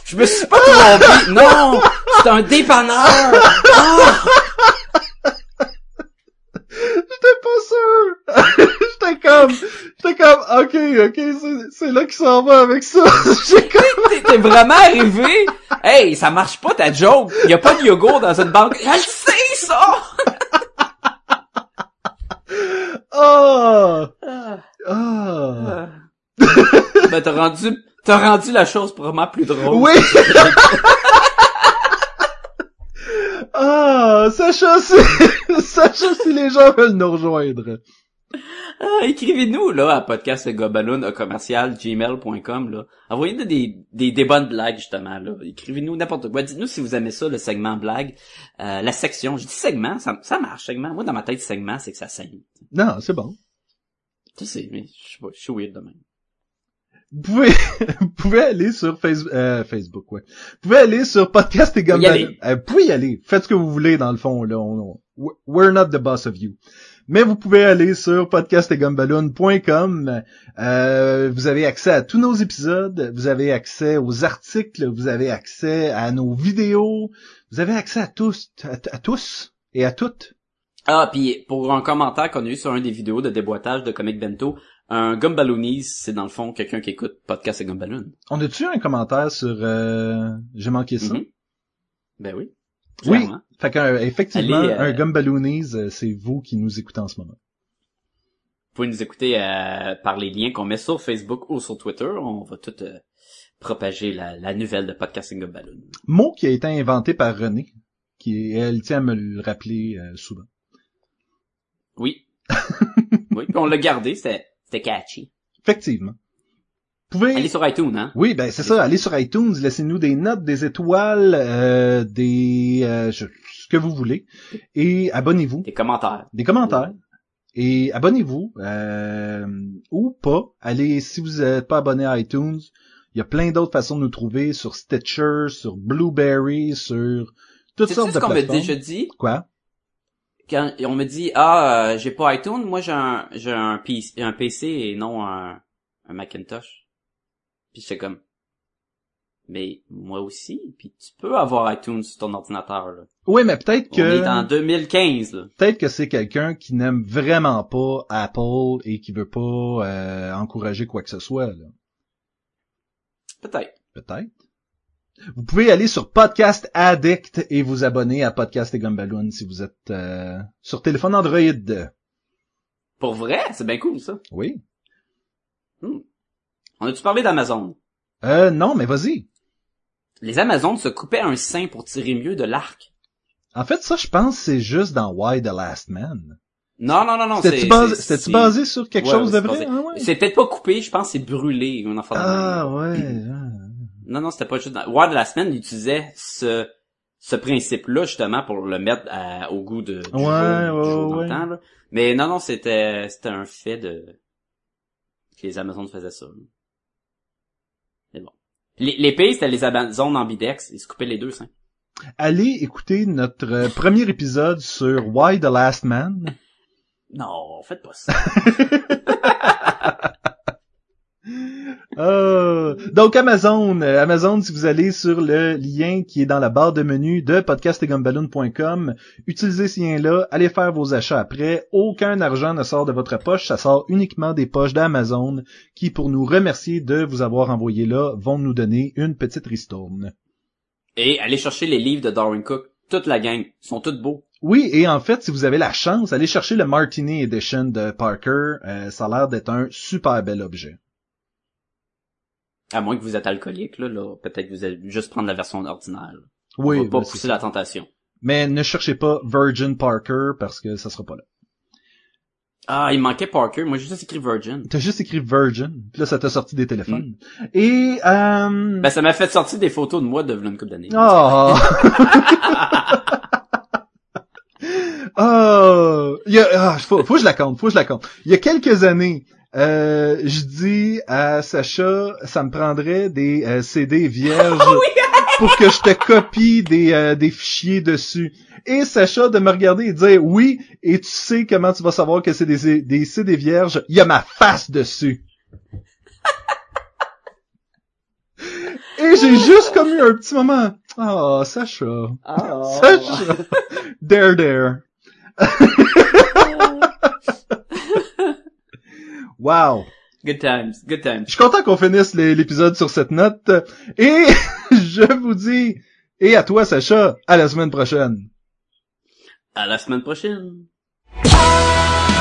Je me suis pas trompé. Non, c'est un dépanneur. Ah! J'étais pas sûr! j'étais comme, j'étais comme, ok, ok, c'est- là qu'il s'en va avec ça. j'ai comme, T'es vraiment arrivé? Hey, ça marche pas ta joke. Y a pas de yogourt dans une banque. Je le sais ça. ah, Ah. ah. ben t'as rendu, t'as rendu la chose vraiment plus drôle. Oui! ah, Sacha, si, Sacha, si les gens veulent nous rejoindre. Ah, écrivez-nous là à podcastgobaloon à commercial gmail.com là. Envoyez-nous des, des des bonnes blagues justement là. Écrivez-nous n'importe quoi. Dites-nous si vous aimez ça le segment blague, Euh, la section. Je dis segment, ça, ça marche segment. Moi dans ma tête segment c'est que ça saigne. Non, c'est bon. Tu sais, mais je suis weird de même. Vous pouvez, vous pouvez aller sur Facebook, euh, Facebook, ouais. Vous pouvez aller sur Podcast et. Euh, vous pouvez y aller. Faites ce que vous voulez, dans le fond, là. On- on- we're not the boss of you. Mais vous pouvez aller sur podcastetgumballoon.com. Euh, vous avez accès à tous nos épisodes. Vous avez accès aux articles. Vous avez accès à nos vidéos. Vous avez accès à tous, à, à tous et à toutes. Ah puis pour un commentaire qu'on a eu sur un des vidéos de déboîtage de Comic Bento, un Gumballoonies, c'est dans le fond quelqu'un qui écoute podcast et Gumballoon. On a-tu un commentaire sur, euh, j'ai manqué ça? Mhm. Ben oui. Oui. Fait qu'un, effectivement, Allez, euh, un Gumballoonies, euh, c'est vous qui nous écoutez en ce moment. Vous pouvez nous écouter euh, par les liens qu'on met sur Facebook ou sur Twitter. On va tout euh, propager la, la nouvelle de Podcasting Gumballoon. Mot qui a été inventé par René, qui elle tient à me le rappeler euh, souvent. Oui. oui, puis on l'a gardé, c'était catchy. Effectivement. Pouvez... Allez sur iTunes, hein? Oui, ben c'est ça. Allez sur iTunes, laissez-nous des notes, des étoiles, euh, des euh, je- ce que vous voulez, et abonnez-vous, Des commentaires. des commentaires, et abonnez-vous euh, ou pas. Allez, si vous n'êtes pas abonné à iTunes, il y a plein d'autres façons de nous trouver sur Stitcher, sur Blueberry, sur toutes C'est sortes ce de qu'on m'a plateformes. déjà dit? Quoi? Quand on me dit ah euh, j'ai pas iTunes, moi j'ai un j'ai un PC, un PC et non un, un Macintosh. Puis j'étais comme mais moi aussi, puis tu peux avoir iTunes sur ton ordinateur là. Oui, mais peut-être On est en que 2015 là. peut-être que c'est quelqu'un qui n'aime vraiment pas Apple et qui veut pas euh, encourager quoi que ce soit. Là. Peut-être. Peut-être. Vous pouvez aller sur Podcast Addict et vous abonner à Podcast et Gumballoon si vous êtes euh, sur téléphone Android. Pour vrai, c'est bien cool ça. Oui. On a-tu parlé d'Amazon? Euh, non, mais vas-y. Les Amazones se coupaient un sein pour tirer mieux de l'arc. En fait, ça, je pense, c'est juste dans Why the Last Man. Non, non, non, non. C'était-tu basé, basé sur quelque Ouais, chose de vrai? Ah, ouais. C'est peut-être pas coupé, je pense c'est brûlé, une Ah, ouais. ah. Non, non, c'était pas juste dans... Wild la semaine, il utilisait ce, ce principe-là, justement, pour le mettre à- au goût de, du Ouais, jour, ouais, du jour dans ouais. le temps, là. Mais non, non, c'était, c'était un fait de, que les Amazones faisaient ça. là. Les, pays, c'était les Amazones ambidex, ils se coupaient les deux seins. Allez écouter notre euh, premier épisode sur Why the Last Man. Non, faites pas ça. Euh, donc Amazon, euh, Amazon, si vous allez sur le lien qui est dans la barre de menu de podcastegumballoon.com, utilisez ce lien-là, allez faire vos achats après. Aucun argent ne sort de votre poche, ça sort uniquement des poches d'Amazon qui, pour nous remercier de vous avoir envoyé là, vont nous donner une petite ristourne. Et allez chercher les livres de Darwin Cook. Toute la gang. Ils sont tous beaux. Oui, et en fait, si vous avez la chance, allez chercher le Martini Edition de Parker. Euh, ça a l'air d'être un super bel objet. À moins que vous êtes alcoolique, là, là peut-être que vous allez juste prendre la version ordinaire. là. Oui, On va pas ben, pousser la tentation. mais ne cherchez pas Virgin Parker parce que ça sera pas là. Ah, il manquait Parker. Moi, j'ai juste écrit Virgin. T'as juste écrit Virgin, puis là ça t'a sorti des téléphones. Et euh... Ben, ça m'a fait sortir des photos de moi de une couple d'années. Ah. Ah. Il y a, ah, faut, faut que je la compte, faut que je la compte. Il y a quelques années, euh, je dis à Sacha, ça me prendrait des euh, CD vierges pour que je te copie des, euh, des fichiers dessus. Et Sacha de me regarder et de dire oui, et tu sais comment tu vas savoir que c'est des, des CD vierges, il y a ma face dessus. Et j'ai juste comme eu un petit moment. Oh, Sacha. Ah. Sacha. Dare, dare. wow. Good times, good times. Je suis content qu'on finisse l'épisode sur cette note. Et je vous dis, et à toi, Sacha, à la semaine prochaine. À la semaine prochaine. Thank